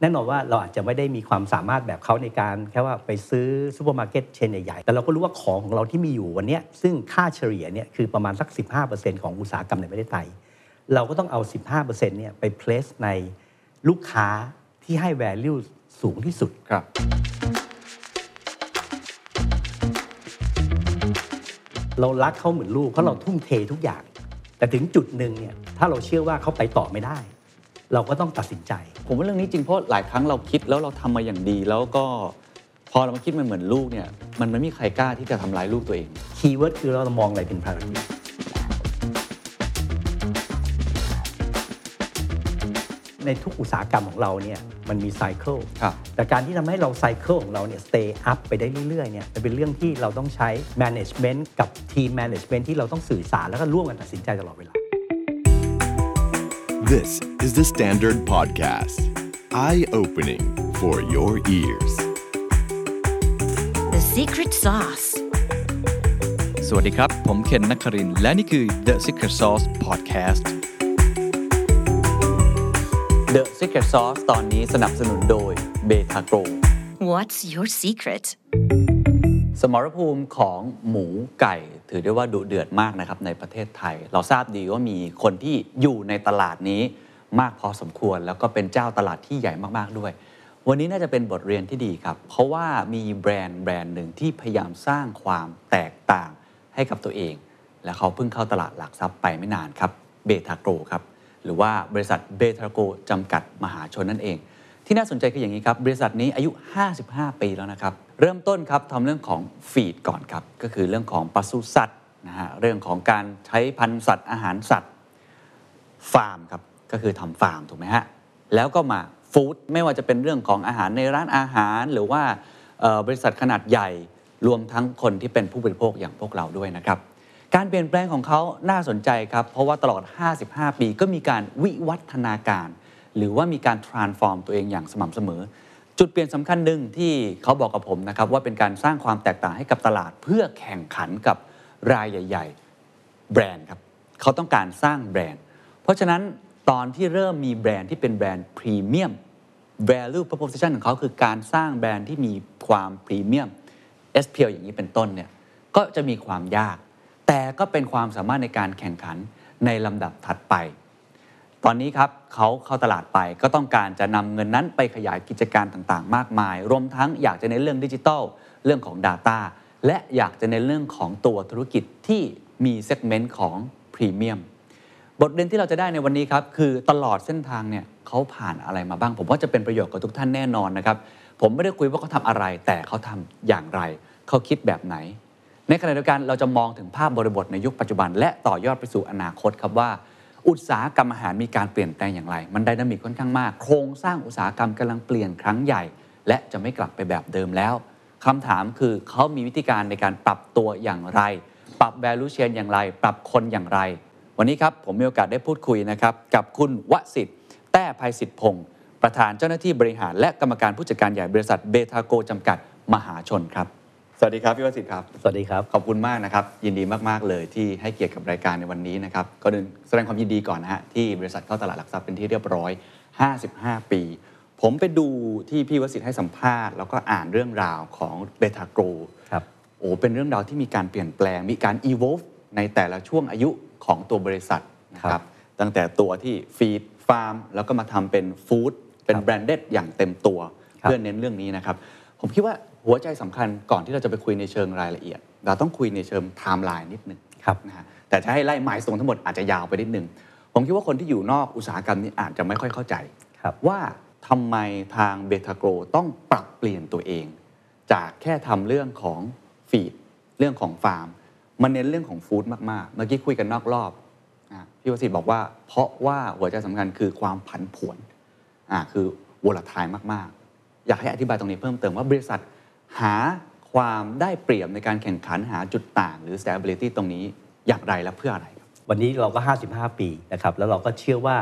แน่นอนว่าเราอาจจะไม่ได้มีความสามารถแบบเขาในการแค่ว่าไปซื้อซูเปอร์มาร์เก็ต chain ใหญ่ๆ แต่เราก็รู้ว่าของของเราที่มีอยู่วันเนี้ยซึ่งค่าเฉลี่ยเนี่ยคือประมาณสัก 15%ของอุตสาหกรรมในประเทศไทย เราก็ต้องเอา 15%เนี่ยไป place ในลูกค้าที่ให้ value สูงที่สุดครับเรารักเขาเหมือนลูกเพราะเราทุ่มเททุกอย่าง แต่ถึงจุดหนึ่งเนี่ยถ้าเราเชื่อว่าเขาไปต่อไม่ได้ เราก็ต้องตัดสินใจ ผมว่าเรื่องนี้จริงเพราะหลายครั้งเราคิดแล้วเราทำมาอย่างดี แล้วก็พอเรามาคิดมันเหมือนลูกเนี่ยมันไม่มีใครกล้าที่จะทำร้ายลูกตัวเอง keyword คือเรามองอะไรเป็น priority ในทุกอุตสาหกรรมของเราเนี่ยมันมี cycle ครับแต่การที่ทำให้เรา cycle ของเราเนี่ย stay up ไปได้เรื่อยๆเนี่ยจะเป็นเรื่องที่เราต้องใช้ management กับ team management ที่เราต้องสื่อสารแล้วก็ร่วมกันตัดสินใจตลอดเวลา This is the Standard Podcast. Eye opening for your ears. The secret sauce. สวัสดีครับ ผมเคนนักครินทร์และนี่คือ The Secret Sauce Podcast The Secret Sauce ตอนนี้สนับสนุนโดยเบทาโกร What's your secret? สมรภูมิของหมูไก่ ถือได้ว่าดุเดือดมากนะครับในประเทศไทย เราทราบดีว่ามีคนที่อยู่ในตลาดนี้มากพอสมควร แล้วก็เป็นเจ้าตลาดที่ใหญ่มากๆด้วย วันนี้น่าจะเป็นบทเรียนที่ดีครับ เพราะว่ามีแบรนด์แบรนด์หนึ่งที่พยายามสร้างความแตกต่างให้กับตัวเอง และเขาเพิ่งเข้าตลาดหลักทรัพย์ไปไม่นานครับเบทาโกรครับหรือว่าบริษัทเบทาโกจำกัดมหาชนนั่นเอง ที่น่าสนใจคืออย่างนี้ครับบริษัทนี้อายุ 55 ปีแล้วนะครับ เริ่มต้นครับทำเรื่องของฟีดก่อนครับ ก็คือเรื่องของปศุสัตว์นะฮะเรื่องของการใช้พันธุ์สัตว์อาหารสัตว์ฟาร์มครับก็คือทำฟาร์มถูกไหมฮะแล้วก็มาฟู้ดไม่ว่าจะเป็นเรื่องของอาหารในร้านอาหาร หรือว่าบริษัทขนาดใหญ่รวมทั้งคนที่เป็นผู้บริโภคอย่างพวกเราด้วยนะครับการเปลี่ยนแปลงของเขาน่าสนใจครับ เพราะว่าตลอด 55 ปีก็มีการวิวัฒนาการ หรือว่ามีการ transform ตัวเองอย่างสม่ำเสมอ จุดเปลี่ยนสำคัญหนึ่งที่เขาบอกกับผมนะครับว่าเป็นการสร้างความแตกต่างให้กับตลาด เพื่อแข่งขันกับรายใหญ่ ๆ แบรนด์ครับเขาต้องการสร้างแบรนด์ เพราะฉะนั้นตอนที่เริ่มมีแบรนด์ที่เป็นแบรนด์พรีเมียม value proposition ของเขาคือการสร้างแบรนด์ที่มีความพรีเมียม SPL อย่างนี้เป็นต้นเนี่ยก็จะมีความยาก แต่ก็เป็นความสามารถในการแข่งขันในลำดับถัดไป ตอนนี้ครับเขาเข้าตลาดไปก็ต้องการจะนำเงินนั้นไปขยายกิจการต่างๆ มากมาย รวมทั้งอยากจะในเรื่องดิจิทัลเรื่องของ Data และอยากจะในนเรื่องของตัวธุรกิจที่มีเซกเมนต์ของพรีเมียมบทเรียนที่เราจะได้ในวันนี้ครับ คือตลอดเส้นทางเนี่ยเขาผ่านอะไรมาบ้าง ผมว่าจะเป็นประโยชน์กับทุกท่านแน่นอนนะครับ ผมไม่ได้คุยว่าเขาทำอะไร แต่เขาทำอย่างไร เขาคิดแบบไหน ในขณะเดียวกันเราจะมองถึงภาพบริบทในยุคปัจจุบัน และต่อยอดไปสู่อนาคตครับว่า อุตสาหกรรมอาหารมีการเปลี่ยนแปลงอย่างไร มันไดนามิกค่อนข้างมาก โครงสร้างอุตสาหกรรมกำลังเปลี่ยนครั้งใหญ่ และจะไม่กลับไปแบบเดิมแล้วคำถามคือเขามีวิธีการในการปรับตัวอย่างไร ปรับ value chain อย่างไร ปรับคนอย่างไร วันนี้ครับผมมีโอกาสได้พูดคุยนะครับกับคุณวสิทธิ์แต้ภัยสิทธิพงศ์ประธานเจ้าหน้าที่บริหาร และกรรมการผู้จัดการใหญ่บริษัทเบทาโกจำกัดมหาชนครับ สวัสดีครับพี่วสิทธิ์ครับ สวัสดีครับ ขอบคุณมากนะครับ ยินดีมาก ๆ เลยที่ให้เกียรติกับรายการในวันนี้นะครับก็แสดงความยินดีก่อนนะฮะที่บริษัทเข้าตลาดหลักทรัพย์เป็นที่เรียบร้อย 55 ปี ผมไปดูที่พี่วสิทธิ์ให้สัมภาษณ์แล้วก็อ่านเรื่องราวของเบทาโกรครับโอ้เป็นเรื่องราวที่มีการเปลี่ยนแปลง มีการ evolve ในแต่ละช่วงอายุของตัวบริษัทนะคครัรับบตั้งแต่ตัวที่ feed farm แล้วก็มาทำเป็น food เป็นครับ branded อย่างเต็มตัวครับเพื่อเน้นเรื่องนี้นะครับผมคิดว่า หัวใจสำคัญก่อนที่เราจะไปคุยในเชิงรายละเอียด เราต้องคุยในเชิงไทม์ไลน์นิดนึงครับนะฮะแต่ถ้าให้ไล่ milestone ทั้งหมดอาจจะยาวไปนิดนึงผมคิดว่าคนที่อยู่นอกอุตสาหกรรมนี้อาจจะไม่ค่อยเข้าใจครับว่าทำไมทางเบทาโกรต้องปรับเปลี่ยนตัวเอง จากแค่ทำเรื่องของฟีดเรื่องของฟาร์มมาเน้นเรื่องของฟู้ดมากๆ เมื่อกี้คุยกันนอกรอบอะพี่วสิทธิ์บอกว่า เพราะว่าหัวใจสำคัญคือความผันผวนอะคือวอลทายมากๆ อยากให้อธิบายตรงนี้เพิ่มเติมว่าบริษัท หาความได้เปรียบในการแข่งขันหาจุดต่าง หรือ stability ตรงนี้อย่างไรและเพื่ออะไรครับวันนี้เราก็ 55 ปีนะครับแล้วเราก็เชื่อว่า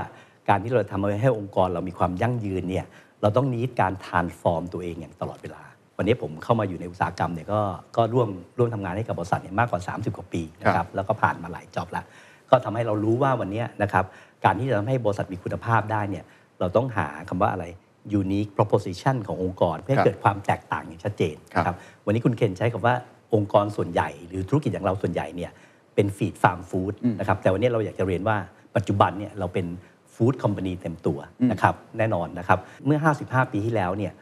การที่เราทำให้องค์กรเรามีความยั่งยืนเนี่ยเราต้องนิดการทานฟอร์มตัวเองอย่างตลอดเวลา วันนี้ผมเข้ามาอยู่ในอุตสาหกรรมเนี่ยก็ก็ร่วมร่วมทำงานให้กับบริษัทเนี่ยมากกว่า 30 กว่าปีนะคครัรับบแล้วก็ผ่านมาหลายจ็อบแล้วก็ทำให้เรารู้ว่าวันนี้นะครับการที่จะทำให้บริษัทมีคุณภาพได้เนี่ยเราต้องหาคำว่าอะไร unique proposition ขององค์กร เพื่อครัให้บเกิดความแตกต่างอย่างชัดเจนครับนะครับวันนี้คุณเคนใช้คำว่าองค์กรส่วนใหญ่ หรือธุรกิจอย่างเราส่วนใหญ่เนี่ยเป็นฟีดฟาร์มฟู้ดนะครับแต่วันนี้เราอยากจะเรียนว่าปัจจุบันเนี่ยเราเป็นฟู้ดคอมพานีเต็มตัวนะครับแน่นอนนะครับเมื่อ 55 ปีที่แล้วเนี่ย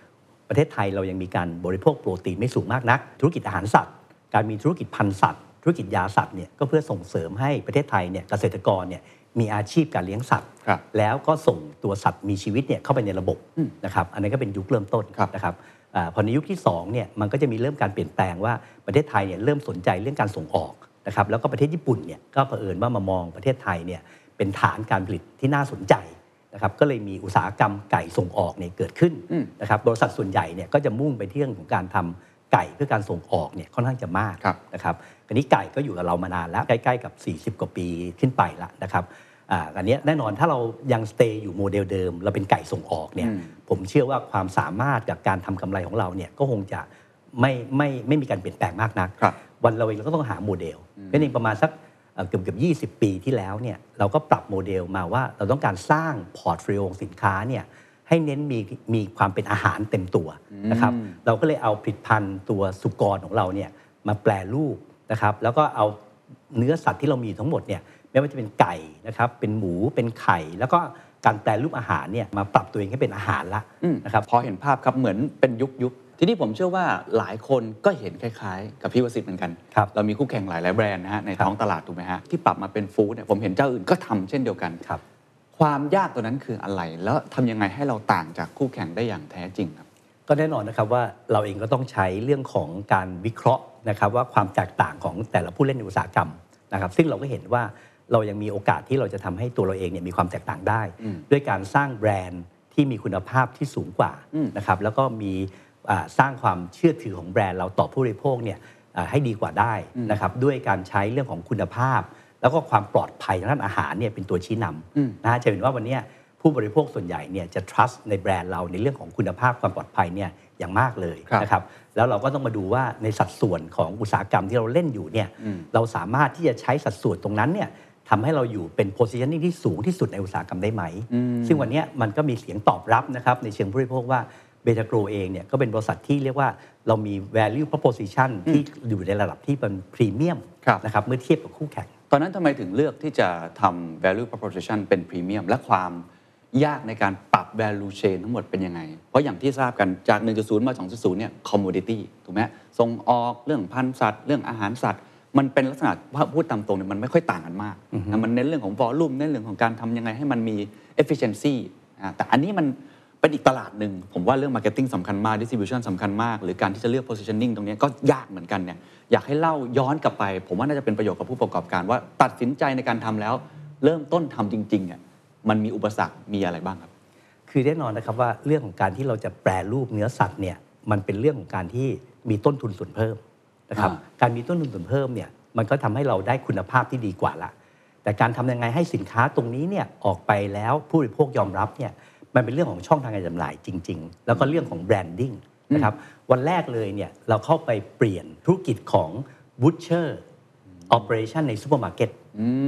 ประเทศไทยเรายังมีการบริโภคโปรตีนไม่สูงมากนัก ธุรกิจอาหารสัตว์ การมีธุรกิจพันธุ์สัตว์ ธุรกิจยาสัตว์เนี่ยก็เพื่อส่งเสริมให้ประเทศไทยเนี่ยเกษตรกรเนี่ย มีอาชีพการเลี้ยงสัตว์ครับแล้วก็ส่งตัวสัตว์มีชีวิตเนี่ยเข้าไปในระบบนะครับอันนั้นก็เป็นยุคเริ่มต้นครับนะครับอาพอในยุคที่2เนี่ยมันก็จะมีเริ่มการเปลี่ยนแปลงว่าประเทศไทยเนี่ยเริ่มสนใจเรื่องการส่งออกนะครับแล้วก็ประเทศญี่ปุ่นเนี่ยก็เผอิญว่ามามองประเทศไทยเนี่ยเป็นฐานการผลิตที่น่าสนใจนะครับก็เลยมีอุตสาหกรรมไก่ส่งออกเนี่ยเกิดขึ้นนะครับบริษัทส่วนใหญ่เนี่ยก็จะมุ่งไปที่เรื่องของการทำ ไก่เพื่อการส่งออกเนี่ยค่อนข้างจะมากครับนะครับอันนี้ไก่ก็อยู่กับเรามานานแล้วใกล้ๆกับ 40 กว่าปีขึ้นไปละนะครับอ่าอันเนี้ยแน่นอนถ้าเรายัง stay อยู่โมเดลเดิม เราเป็นไก่ส่งออกเนี่ยผมเชื่อว่าความสามารถกับการทำกำไรของเราเนี่ยก็คงจะไม่ไม่ไม่มีการเปลี่ยนแปลงมากนักครับวันเราเองเราก็ต้องหาโมเดลเป็นเองประมาณสักเอ่อเกือบเกือบ20 ปีที่แล้วเนี่ยเราก็ปรับโมเดลมาว่าเราต้องการสร้าง portfolio สินค้าเนี่ย ให้เน้นมีมีความเป็นอาหารเต็มตัวนะครับเราก็เลยเอาผลิตภัณฑ์ตัวสุกรของเราเนี่ยมาแปรรูปนะครับแล้วก็เอาเนื้อสัตว์ที่เรามีทั้งหมดเนี่ยไม่ว่าจะเป็นไก่นะครับเป็นหมูเป็นไข่ แล้วก็การแปลรูปอาหารเนี่ยมาปรับตัวเองให้เป็นอาหารละอืมนะครับพอเห็นภาพครับเหมือนเป็นยุคยุคทีนี้ผมเชื่อว่าหลายคนก็เห็นคล้ายๆ กับพี่วสิทธิ์เหมือนกันครับเรามีคู่แข่งหลายๆแบรนด์นะฮะในครับท้องตลาดถูกไหมฮะที่ปรับมาเป็นฟู้ดเนี่ยผมเห็นเจ้าอื่นก็ทำเช่นเดียวกัน ครับความยากตัวนั้นคืออะไร แล้วทำยังไงให้เราต่างจากคู่แข่งได้อย่างแท้จริงครับ ก็แน่นอนนะครับว่าเราเองก็ต้องใช้เรื่องของการวิเคราะห์นะครับว่าความแตกต่างของแต่ละผู้เล่นในอุตสาหกรรมนะครับ ซึ่งเราก็เห็นว่าเรายังมีโอกาสที่เราจะทำให้ตัวเราเองเนี่ยมีความแตกต่างได้ ด้วยการสร้างแบรนด์ที่มีคุณภาพที่สูงกว่านะครับแล้วก็มีอ่าสร้างความเชื่อถือของแบรนด์เราต่อผู้บริโภคเนี่ยอ่าให้ดีกว่าได้นะครับด้วยการใช้เรื่องของคุณภาพ แล้วก็ความปลอดภัยทางด้านอาหารเนี่ยเป็นตัวชี้นำนะฮะจะเห็นว่าวันเนี้ยผู้บริโภคส่วนใหญ่เนี่ยจะ trust ในแบรนด์เราในเรื่องของคุณภาพความปลอดภัยเนี่ยอย่างมากเลยครับนะครับแล้วเราก็ต้องมาดูว่าในสัดส่วนของอุตสาหกรรมที่เราเล่นอยู่เนี่ยเราสามารถที่จะใช้สัดส่วนตรงนั้นเนี่ยทำให้เราอยู่เป็น positioning ที่สูงที่สุดในอุตสาหกรรมได้ไหม ซึ่งวันเนี้ยมันก็มีเสียงตอบรับนะครับในเชิงผู้บริโภคว่าเบทาโกรเองเนี่ยก็เป็นบริษัทที่เรียกว่าเรามี value proposition ที่อยู่ในระดับที่เป็นพรีเมียมครับนะครับเมื่อเทียบกับคู่แข่ง ตอนนั้นทำไมถึงเลือกที่จะทำ value proposition เป็นพรีเมียมและความยากในการปรับ value chain ทั้งหมดเป็นยังไง เพราะอย่างที่ทราบกันจาก 1.0 มา 2.0 เนี่ย commodity ถูกไหมส่งออกเรื่องพันธุ์สัตว์ เรื่องอาหารสัตว์ มันเป็นลักษณะพูดตามตรงเนี่ยมันไม่ค่อยต่างกันมากนะมันเน้นเรื่องของ volume เน้นเรื่องของการทำยังไงให้มันมี efficiency อ่าแต่อันนี้มัน เป็นอีกตลาดหนึ่งผมว่าเรื่อง marketing สำคัญมาก distribution สำคัญมาก หรือการที่จะเลือก positioning ตรงเนี้ยก็ยากเหมือนกันเนี่ยอยากให้เล่าย้อนกลับไป ผมว่าน่าจะเป็นประโยชน์กับผู้ประกอบการว่าตัดสินใจในการทำแล้ว เริ่มต้นทำจริงๆเนี่ยมันมีอุปสรรคมีอะไรบ้างครับ คือแน่นอนนะครับว่าเรื่องของการที่เราจะแปรรูปเนื้อสัตว์เนี่ยมันเป็นเรื่องของการที่มีต้นทุนส่วนเพิ่มนะครับอ่าการมีต้นทุนส่วนเพิ่มเนี่ยมันก็ทำให้เราได้คุณภาพที่ดีกว่าละแต่การทำยังไงให้สินค้าตรงนี้เนี่ยออกไปแล้วผู้บริโภคยอมรับเนี่ย มันเป็นเรื่องของช่องทางการจำหน่ายจริง ๆ แล้วก็เรื่องของ brandingนะครับวันแรกเลยเนี่ยเราเข้าไปเปลี่ยนธุรกิจของ butcher operation ในซูเปอร์มาร์เก็ต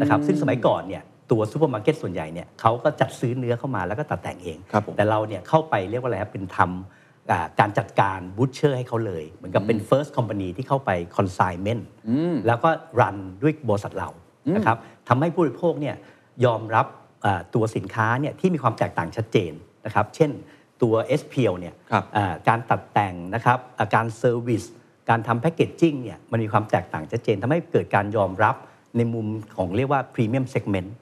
นะครับซึ่งสมัยก่อนเนี่ยตัวซูเปอร์มาร์เก็ตส่วนใหญ่เนี่ยเขาก็จัดซื้อเนื้อเข้ามาแล้วก็ตัดแต่งเองครับผมแต่เราเนี่ยเข้าไปเรียกว่าอะไรครับเป็นทำอ่าการจัดการ butcher ให้เขาเลย เหมือนกับเป็น first company ที่เข้าไป consignment แล้วก็ run ด้วยบริษัทเรานะครับทำให้ผู้บริโภคเนี่ยยอมรับอ่า ตัวสินค้าเนี่ยที่มีความแตกต่างชัดเจนนะครับเช่นตัว SPL เนี่ยครับอ่าการตัดแต่งนะครับอ่าการ service การทำแพ c เกจจิ้งเนี่ยมันมีความแตกต่างชัดเจนทำให้เกิดการยอมรับในมุมของเรียกว่า premium segment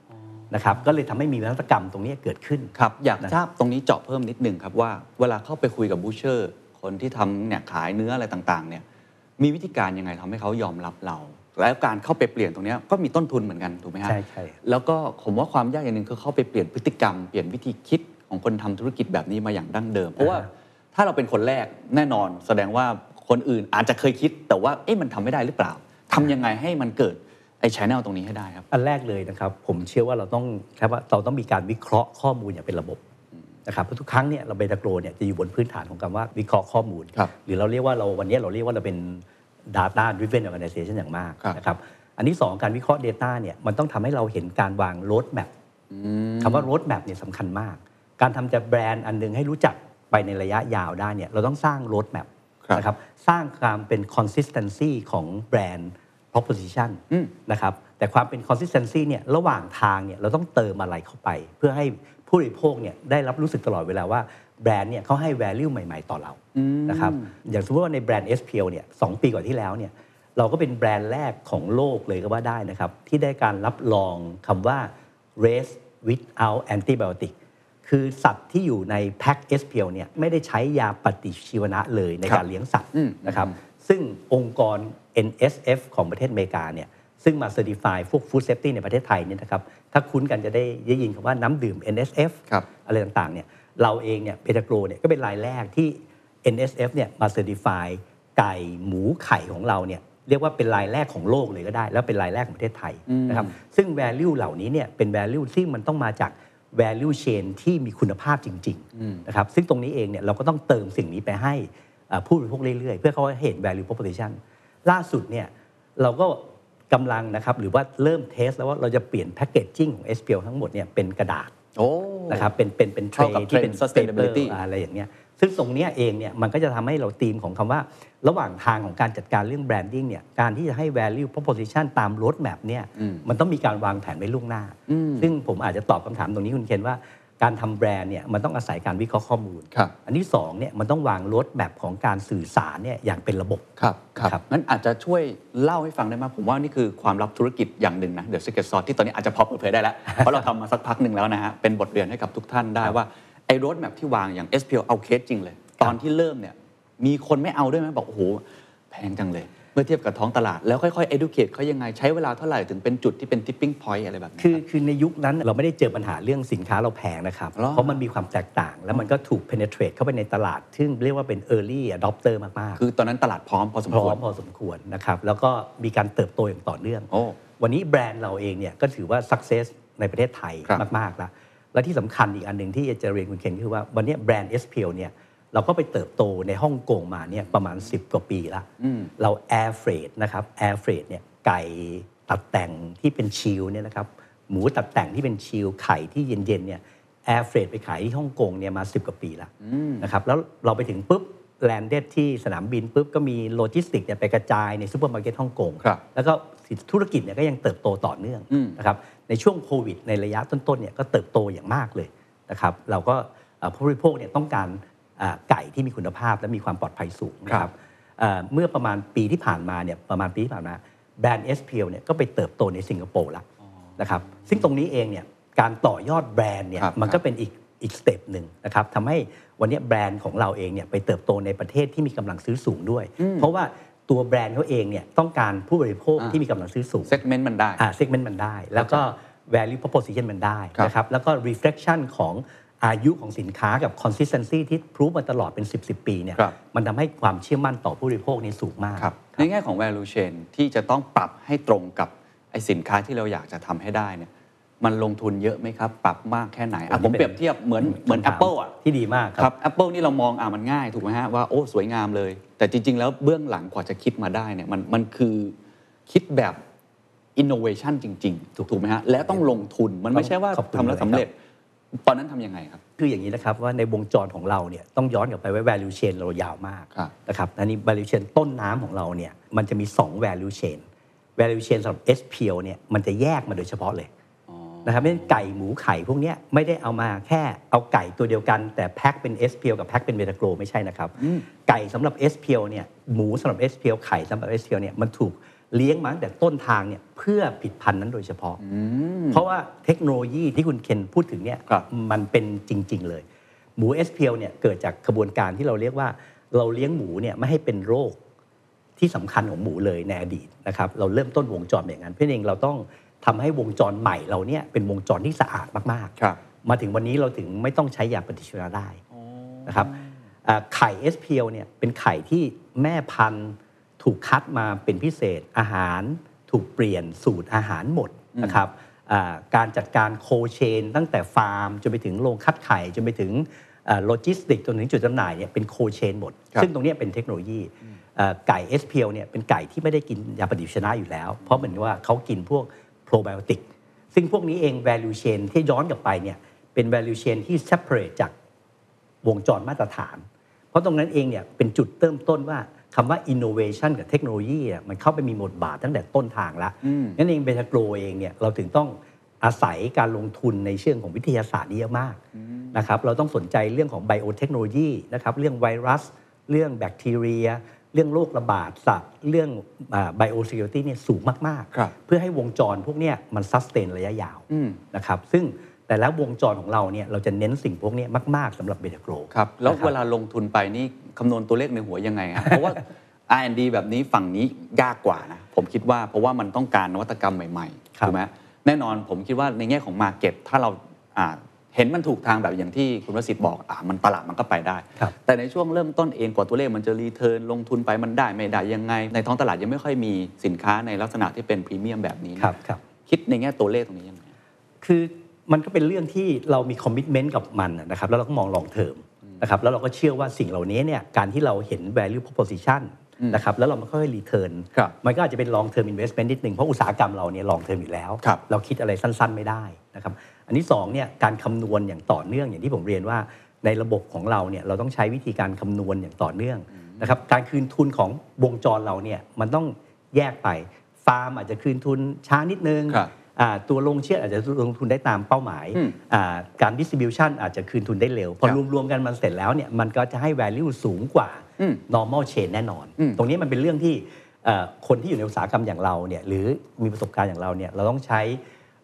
นะครับก็เลยทำให้มีนวัตกรรมตรงนี้เกิดขึ้นครับอยากนะทราบตรงนี้เจาะเพิ่มนิดนึงครับว่าเวลาเข้าไปคุยกับ butcher คนที่ทำเนี่ยขายเนื้ออะไรต่างๆเนี่ยมีวิธีการยังไงทำให้เขายอมรับเรา แล้วการเข้าไปเปลี่ยนตรงเนี้ยก็มีต้นทุนเหมือนกันถูกไหมฮะใช่ใช่แล้วก็ผมว่าความยากอย่างหนึ่งคือเข้าไปเปลี่ยนพฤติกรรมเปลี่ยนวิธีคิดของคนทำธุรกิจแบบนี้มาอย่างดั้งเดิม เพราะว่าถ้าเราเป็นคนแรกแน่นอน แสดงว่าคนอื่นอาจจะเคยคิด แต่ว่าเอ๊ะมันทำไม่ได้หรือเปล่าทำยังไงให้มันเกิดไอ้ชแนลตรงนี้ให้ได้ครับ อันแรกเลยนะครับ ผมเชื่อว่าเราต้องแค่ว่าเราต้องมีการวิเคราะห์ข้อมูลอย่างเป็นระบบนะครับเพราะทุกครั้งเนี่ยเราเบต้าโกรเนี่ยจะอยู่บนพื้นฐานของคำว่าวิเคราะห์ข้อมูลครับหรือเราเรียกว่าเราวันนี้เราเรียกว่าเราเป็น data driven organization อย่างมากครับนะครับอันที่สองการวิเคราะห์ Data เนี่ยมันต้องทำให้เราเห็นการวาง road map คำว่า road map เนี่ยสำคัญมาก การทำจากแบรนด์อันหนึงให้รู้จักไปในระยะยาวได้เนี่ยเราต้องสร้าง road map ครับนะครับสร้างความเป็น consistency ของแบรนด์ proposition อืมนะครับแต่ความเป็น consistency เนี่ยระหว่างทางเนี่ยเราต้องเติมอะไรเข้าไป เพื่อให้ผู้บริโภคเนี่ยได้รับรู้สึกตลอดเวลาว่า แบรนด์เนี่ยเขาให้ value ใหม่ ๆ ต่อเรานะครับอย่างสมมติว่าในแบรนด์ SPL เนี่ยสองปีก่อนที่แล้วเนี่ยเราก็เป็นแบรนด์แรกของโลกเลยก็ว่าได้นะครับ ที่ได้การรับรองคำว่า race without antibiotic คือสัตว์ที่อยู่ในแพ็ค SPL เนี่ยไม่ได้ใช้ยาปฏิชีวนะเลยในครับการเลี้ยงสัตว์อืมนะครับซึ่งองค์กร NSF ของประเทศอเมริกาเนี่ยซึ่งมาเซอร์ติฟายพวก Food Safety ในประเทศไทยเนี่ยนะครับถ้าคุ้นกันจะได้ได้ยินคำว่าน้ำดื่ม NSF ครับอะไรต่างๆเนี่ย เราเองเนี่ยเบตาโกรเนี่ยก็เป็นรายแรกที่ NSF เนี่ยมาเซอร์ติฟายไก่หมูไข่ของเราเนี่ยเรียกว่าเป็นรายแรกของโลกเลยก็ได้ แล้วเป็นรายแรกของประเทศไทยนะครับซึ่ง value เหล่านี้เนี่ยเป็น value ที่มันต้องมาจาก value chain ที่มีคุณภาพจริงๆนะครับซึ่งตรงนี้เองเนี่ยเราก็ต้องเติมสิ่งนี้ไปให้อ่าผู้บริโภคเรื่อยๆ เพื่อเขาเห็น value proposition ล่าสุดเนี่ยเราก็กำลังนะครับหรือว่าเริ่มเทสแล้วว่าเราจะเปลี่ยนแพ c เกจจิ้งของ SPL ทั้งหมดเนี่ยเป็นกระดาษโอ้ นะครับเป็นเป็นเป็นเทรเข้ากับที่เป็น trend sustainability paper อะไรอย่างเงี้ยซึ่งตรงเนี้ยเองเนี่ยมันก็จะทำให้เราตีมของคำว่า ระหว่างทางของการจัดการเรื่อง branding เนี่ยการที่จะให้ value proposition ตาม road map เนี่ยมันต้องมีการวางแผนไว้ล่วงหน้า ซึ่งผมอาจจะตอบคำถามตรงนี้คุณเคนว่า การทำแบรนด์เนี่ยมันต้องอาศัยการวิเคราะห์ข้อมูลครับอันที่สองเนี่ยมันต้องวาง road map ของการสื่อสารเนี่ยอย่างเป็นระบบ ครับครับครับงั้นอาจจะช่วยเล่าให้ฟังได้ไหมผมว่านี่คือความลับธุรกิจอย่างหนึ่งนะ The Secret Sauce ที่ตอนนี้อาจจะพอเปิดเผยได้แล้ว เพราะเราทำมาสักพักหนึ่งแล้วนะฮะเป็นบทเรียนให้กับทุกท่านได้ว่าไอ้รถแมพที่วางอย่าง SPL เอาเคสจริงเลย ตอนที่เริ่มเนี่ยมีคนไม่เอาด้วยไหมบอกโอ้โหแพงจังเลย เมื่อเทียบกับท้องตลาดแล้วค่อยๆ educate เขายังไงใช้เวลาเท่าไหร่ถึงเป็นจุดที่เป็น tipping point อะไรแบบนี้ คือรับคือในยุคนั้นเราไม่ได้เจอปัญหาเรื่องสินค้าเราแพงนะครับเหรอ เพราะมันมีความแตกต่าง แล้วมันก็ถูก penetrate เข้าไปในตลาด ซึ่งเรียกว่าเป็น early adopter มากๆคือตอนนั้นตลาดพร้อมพอสมพร้คอวรมพอสมควรนะครับแล้วก็มีการเติบโตอย่างต่อเนื่อง โอ้ วันนี้แบรนด์เราเองเนี่ยก็ถือว่า success ในประเทศไทยครับมาก ๆ แล้ว และที่สำคัญอีกอันหนึ่งที่จะเรียนคุณเคนก็คือว่าวันนี้แบรนด์ SPL เนี่ย เราก็ไปเติบโตในฮ่องกงมาเนี่ยประมาณ 10 กว่าปีละเรา air freight นะครับ air freight เนี่ยไก่ตัดแต่งที่เป็น chill เนี่ยนะครับหมูตัดแต่งที่เป็น chill ไข่ที่เย็นๆเนี่ย air freight ไปขายที่ฮ่องกงเนี่ยมา 10 กว่าปีละนะครับแล้วเราไปถึงปุ๊บ land ที่สนามบินปุ๊บก็มีโลจิสติกเนี่ยไปกระจายในซูเปอร์มาร์เก็ตฮ่องกงครับแล้วก็ธุรกิจเนี่ยก็ยังเติบโตต่อเนื่องอืมนะครับในช่วงโควิดในระยะต้นๆเนี่ยก็เติบโตอย่างมากเลยนะครับเราก็เอ่อผู้บริโภคเนี่ยต้องการอ่า ไก่ที่มีคุณภาพและมีความปลอดภัยสูงนะคครัรับบเอ่อเมื่อประมาณปีที่ผ่านมาเนี่ยประมาณปีที่ผ่านมาแบรนด์ SPL เนี่ยก็ไปเติบโตในสิงคโปร์แล้วนะครับซึ่งตรงนี้เองเนี่ยการต่อยอดแบรนด์เนี่ยครับมันก็เป็นอีกอีกสเต็ปหนึ่งนะครับทำให้วันนี้แบรนด์ของเราเองเนี่ยไปเติบโตในประเทศที่มีกำลังซื้อสูงด้วย เพราะว่าตัวแบรนด์เขาเองเนี่ยต้องการผู้บริโภคอ่าที่มีกำลังซื้อสูงเซกเมนต์มันได้อ่า segment มันได้ แล้วก็ value proposition มันได้ครับนะครับแล้วก็ reflection ของ อายุของสินค้ากับ consistency ที่พรูฟมาตลอดเป็น 10 10ปีเนี่ยครับมันทำให้ความเชื่อมั่นต่อผู้บริโภคนี่สูงมากครับในแง่ของ value chain ที่จะต้องปรับให้ตรงกับไอสินค้าที่เราอยากจะทำให้ได้เนี่ยมันลงทุนเยอะไหมครับ ปรับมากแค่ไหนอะผมเปรียบเทียบเหมือนเหมือนคำถาม Apple อะที่ดีมากคครัรับบ Apple นี่เรามองอะมันง่ายถูกไหมฮะว่าโอ้สวยงามเลย แต่จริง ๆ แล้วเบื้องหลังกว่าจะคิดมาได้เนี่ยมันมันคือคิดแบบ innovation จริงๆถูกถูกไหมฮะและต้องลงทุนมันไม่ใช่ว่าขอบคุณทำแล้วเลยครับสำเร็จ ตอนนั้นทำยังไงครับ คืออย่างนี้นะครับว่าในวงจรของเราเนี่ยต้องย้อนกลับไปว่า value chain เรายาวมากครับนะครับอันนี้ value chain ต้นน้ำของเราเนี่ยมันจะมี 2 value chain value chain สำหรับ SPL เนี่ยมันจะแยกมาโดยเฉพาะเลยนะครับไม่ใช่ไก่หมูไข่พวกเนี้ยไม่ได้เอามาแค่เอาไก่ตัวเดียวกัน แต่แพ็คเป็น SPL กับแพ็คเป็นเบตาโกรไม่ใช่นะครับ ไก่สำหรับ SPL เนี่ยหมูสำหรับ SPL ไข่สำหรับ SPL เนี่ยมันถูก เลี้ยงมาตั้งแต่ต้นทางเนี่ยเพื่อผิดพันธุ์นั้นโดยเฉพาะ เพราะว่าเทคโนโลยีที่คุณเคนพูดถึงเนี่ยครับมันเป็นจริง ๆ เลย หมู SPL เนี่ยเกิดจากกระบวนการที่เราเรียกว่า เราเลี้ยงหมูเนี่ยไม่ให้เป็นโรคที่สำคัญของหมูเลยในอดีตนะครับเราเริ่มต้นวงจรอย่างนั้นเพื่อเองเราต้องทำให้วงจรใหม่เราเนี่ยเป็นวงจรที่สะอาดมากครับมาถึงวันนี้เราถึงไม่ต้องใช้ยาปฏิชีวนะได้นะครับอ่าไข่ SPL เนี่ยเป็นไข่ที่แม่พันธุ์ ถูกคัดมาเป็นพิเศษอาหารถูกเปลี่ยนสูตรอาหารหมดนะครับอ่าการจัดการ cold chain ตั้งแต่ฟาร์มจนไปถึงโรงคัดไข่จนไปถึงโลจิสติกจนถึงจุดจำหน่ายเนี่ยเป็น cold chain หมดครับซึ่งตรงเนี้ยเป็นเทคโนโลยีเอ่อไก่ SPL เนี่ยเป็นไก่ที่ไม่ได้กินยาปฏิชีวนะอยู่แล้ว เพราะเหมือนว่าเขากินพวกโปรไบโอติกซึ่งพวกนี้เอง value chain ที่ย้อนกลับไปเนี่ยเป็น value chain ที่ separate จากวงจรมาตรฐาน เพราะตรงนั้นเองเนี่ยเป็นจุดเริ่มต้นว่า คำว่า innovation กับเทคโนโลยีอะมันเข้าไปมีบทบาทตั้งแต่ต้นทางละอืมนั่นเองเบทาโกรเองเนี่ยเราถึงต้องอาศัยการลงทุนในเชิงของวิทยาศาสตร์นี่เยอะมากนะครับเราต้องสนใจเรื่องของไบโอเทคโนโลยีนะครับเรื่องไวรัส เรื่องแบคทีเรีย เรื่องโรคระบาดสัตว์เรื่องbiosecurity เนี่ยสูงมากครับๆเพื่อให้วงจรพวกเนี้ยมัน sustain ระยะยาวอืมนะครับซึ่ง แต่แล้ววงจรของเราเนี่ยเราจะเน้นสิ่งพวกเนี้ยมาก ๆสำหรับเบทาโกรครับแล้วนะครับเวลาลงทุนไปนี่คำนวณตัวเลขในหัวยังไงฮะเพราะว่า R&D แบบนี้ฝั่งนี้ยากกว่านะผมคิดว่าเพราะว่ามันต้องการนวัตกรรมใหม่ๆครับถูกไหมแน่นอนผมคิดว่าในแง่ของ Market ถ้าเราอ่าเห็นมันถูกทางแบบอย่างที่คุณวสิทธิ์บอกอ่ามันตลาดมันก็ไปได้ครับแต่ในช่วงเริ่มต้นเองกว่าตัวเลขมันจะ return ลงทุนไปมันได้ไม่ได้ยังไง ในท้องตลาดยังไม่ค่อยมีสินค้าในลักษณะที่เป็นพรีเมียมแบบนี้นะครับครับคิดในแง่ตัวเลขตรงนี้ยังไงคือ มันก็เป็นเรื่องที่เรามี commitment กับมันนะครับแล้วเราก็มอง long term นะครับแล้วเราก็เชื่อว่าสิ่งเหล่านี้เนี่ยการที่เราเห็น value proposition นะครับแล้วเราไม่ค่อย return ครับมันก็อาจจะเป็น long term investment นิดหนึ่งเพราะอุตสาหกรรมเราเนี่ย long term อยู่แล้วครับเราคิดอะไรสั้นๆไม่ได้นะครับอันที่สองเนี่ยการคำนวณอย่างต่อเนื่องอย่างที่ผมเรียนว่าในระบบของเราเนี่ยเราต้องใช้วิธีการคำนวณอย่างต่อเนื่องนะครับการคืนทุนของวงจรเราเนี่ยมันต้องแยกไปฟาร์มอาจจะคืนทุนช้านิดนึงครับอ่า ตัวลงเชื่ออาจจะลงทุนได้ตามเป้าหมายอืมอ่าการ distribution อาจจะคืนทุนได้เร็ว พอครับรวมๆกันมันเสร็จแล้วเนี่ยมันก็จะให้ value สูงกว่าอืม normal chain แน่นอนอืมตรงนี้มันเป็นเรื่องที่เอ่อคนที่อยู่ในอุตสาหกรรมอย่างเราเนี่ยหรือมีประสบการณ์อย่างเราเนี่ยเราต้องใช้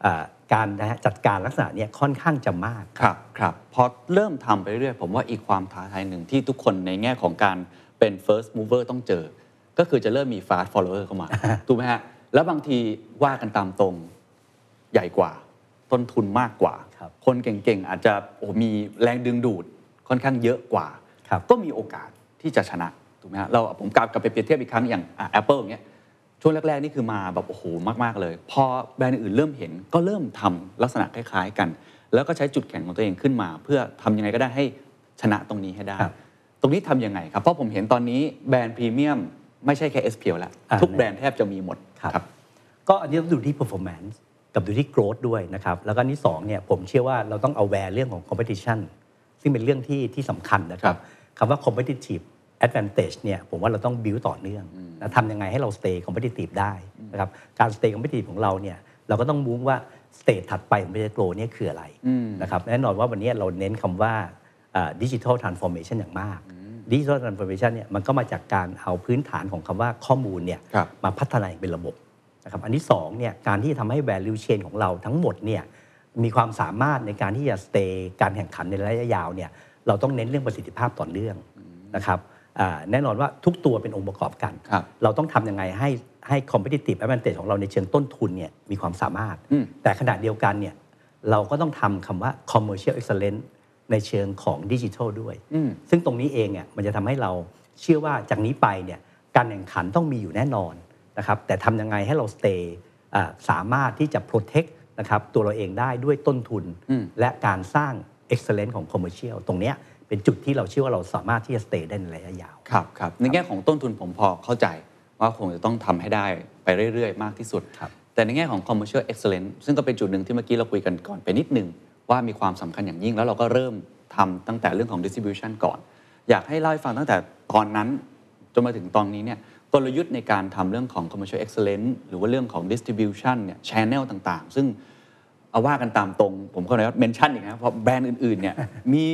อ่าการนะฮะจัดการลักษณะเนี้ค่อนข้างจะมากครับครับพอเริ่มทำไปเรื่อยๆผมว่าอีกความท้าทายหนึ่งที่ทุกคนในแง่ของการเป็น first mover ต้องเจอ ก็คือจะเริ่มมี fast follower เข้ามาถูกไหมฮะแล้วบางทีว่ากันตามตรง ใหญ่กว่า ต้นทุนมากกว่าครับคนเก่งๆ อาจจะโอ้มีแรงดึงดูดค่อนข้างเยอะกว่าครับก็มีโอกาสที่จะชนะถูกไหมฮะเราผมกลับกลับไปเปรียบเทียบอีกครั้งอย่างแอปเปิลอย่างเงี้ยช่วงแรก ๆ นี่คือมาแบบโอ้โหมาก ๆ เลย พอแบรนด์อื่นเริ่มเห็นก็เริ่มทำลักษณะคล้าย ๆ กัน แล้วก็ใช้จุดแข็งของตัวเองขึ้นมา เพื่อทำยังไงก็ได้ให้ชนะตรงนี้ให้ได้ครับตรงนี้ทำยังไงครับ เพราะผมเห็นตอนนี้แบรนด์พรีเมียมไม่ใช่แค่ SPL แล้วอ่าทุกแบรนด์แทบจะมีหมดครับ ก็อันนี้ต้องดูที่ performance กับดูที่ growth ด้วยนะครับแล้วก็อันที่สองเนี่ยผมเชื่อว่าเราต้อง aware เรื่องของ competition ซึ่งเป็นเรื่องที่ที่สำคัญนะครับคำว่า competitive advantage เนี่ยผมว่าเราต้อง build ต่อเนื่องนะทำยังไงให้เรา stay competitive ได้นะครับการ stay competitive ของเราเนี่ยเราก็ต้องมุ่งว่า stage ถัดไปของ Betagro เนี่ยคืออะไรนะครับแน่นอนว่าวันนี้เราเน้นคำว่า digital transformation อย่างมาก digital transformation เนี่ยมันก็มาจากการเอาพื้นฐานของคำว่าข้อมูลเนี่ยครับมาพัฒนาอย่างเป็นระบบ นะครับอันที่สองเนี่ยการที่จะทำให้ value chain ของเราทั้งหมดเนี่ยมีความสามารถในการที่จะ stay การแข่งขันในระยะยาวเนี่ยเราต้องเน้นเรื่องประสิทธิภาพต่อเนื่องนะครับอ่าแน่นอนว่าทุกตัวเป็นองค์ประกอบกันครับเราต้องทำยังไงให้ให้ competitive advantage ของเราในเชิงต้นทุนเนี่ยมีความสามารถอืมแต่ขณะเดียวกันเนี่ยเราก็ต้องทำคำว่า commercial excellence ในเชิงของดิจิทัลด้วยอืมซึ่งตรงนี้เองเนี่ยมันจะทำให้เราเชื่อว่าจากนี้ไปเนี่ยการแข่งขันต้องมีอยู่แน่นอน นะครับแต่ทำยังไงให้เรา stay อ่าสามารถที่จะ protect นะครับตัวเราเองได้ด้วยต้นทุนอืมและการสร้าง excellence ของ commercial ตรงเนี้ยเป็นจุดที่เราเชื่อว่าเราสามารถที่จะ stay ได้ในระยะยาวครับครับในแง่ของต้นทุนผมพอเข้าใจว่าคงจะต้องทำให้ได้ไปเรื่อย ๆ มากที่สุดครับแต่ในแง่ของ commercial excellence ซึ่งก็เป็นจุดหนึ่งที่เมื่อกี้เราคุยกันก่อนไปนิดหนึ่งว่ามีความสำคัญอย่างยิ่งแล้วเราก็เริ่มทำตั้งแต่เรื่องของ distribution ก่อน อยากให้เล่าให้ฟังตั้งแต่ตอนนั้นจนมาถึงตอนนี้เนี่ย กลยุทธ์ในการทำเรื่องของ commercial excellence หรือว่าเรื่องของ distribution เนี่ย channel ต่างๆ ซึ่งเอาว่ากันตามตรง ผมก็เลยว่า mention อีกนะเพราะแบรนด์อื่นๆเนี่ยมี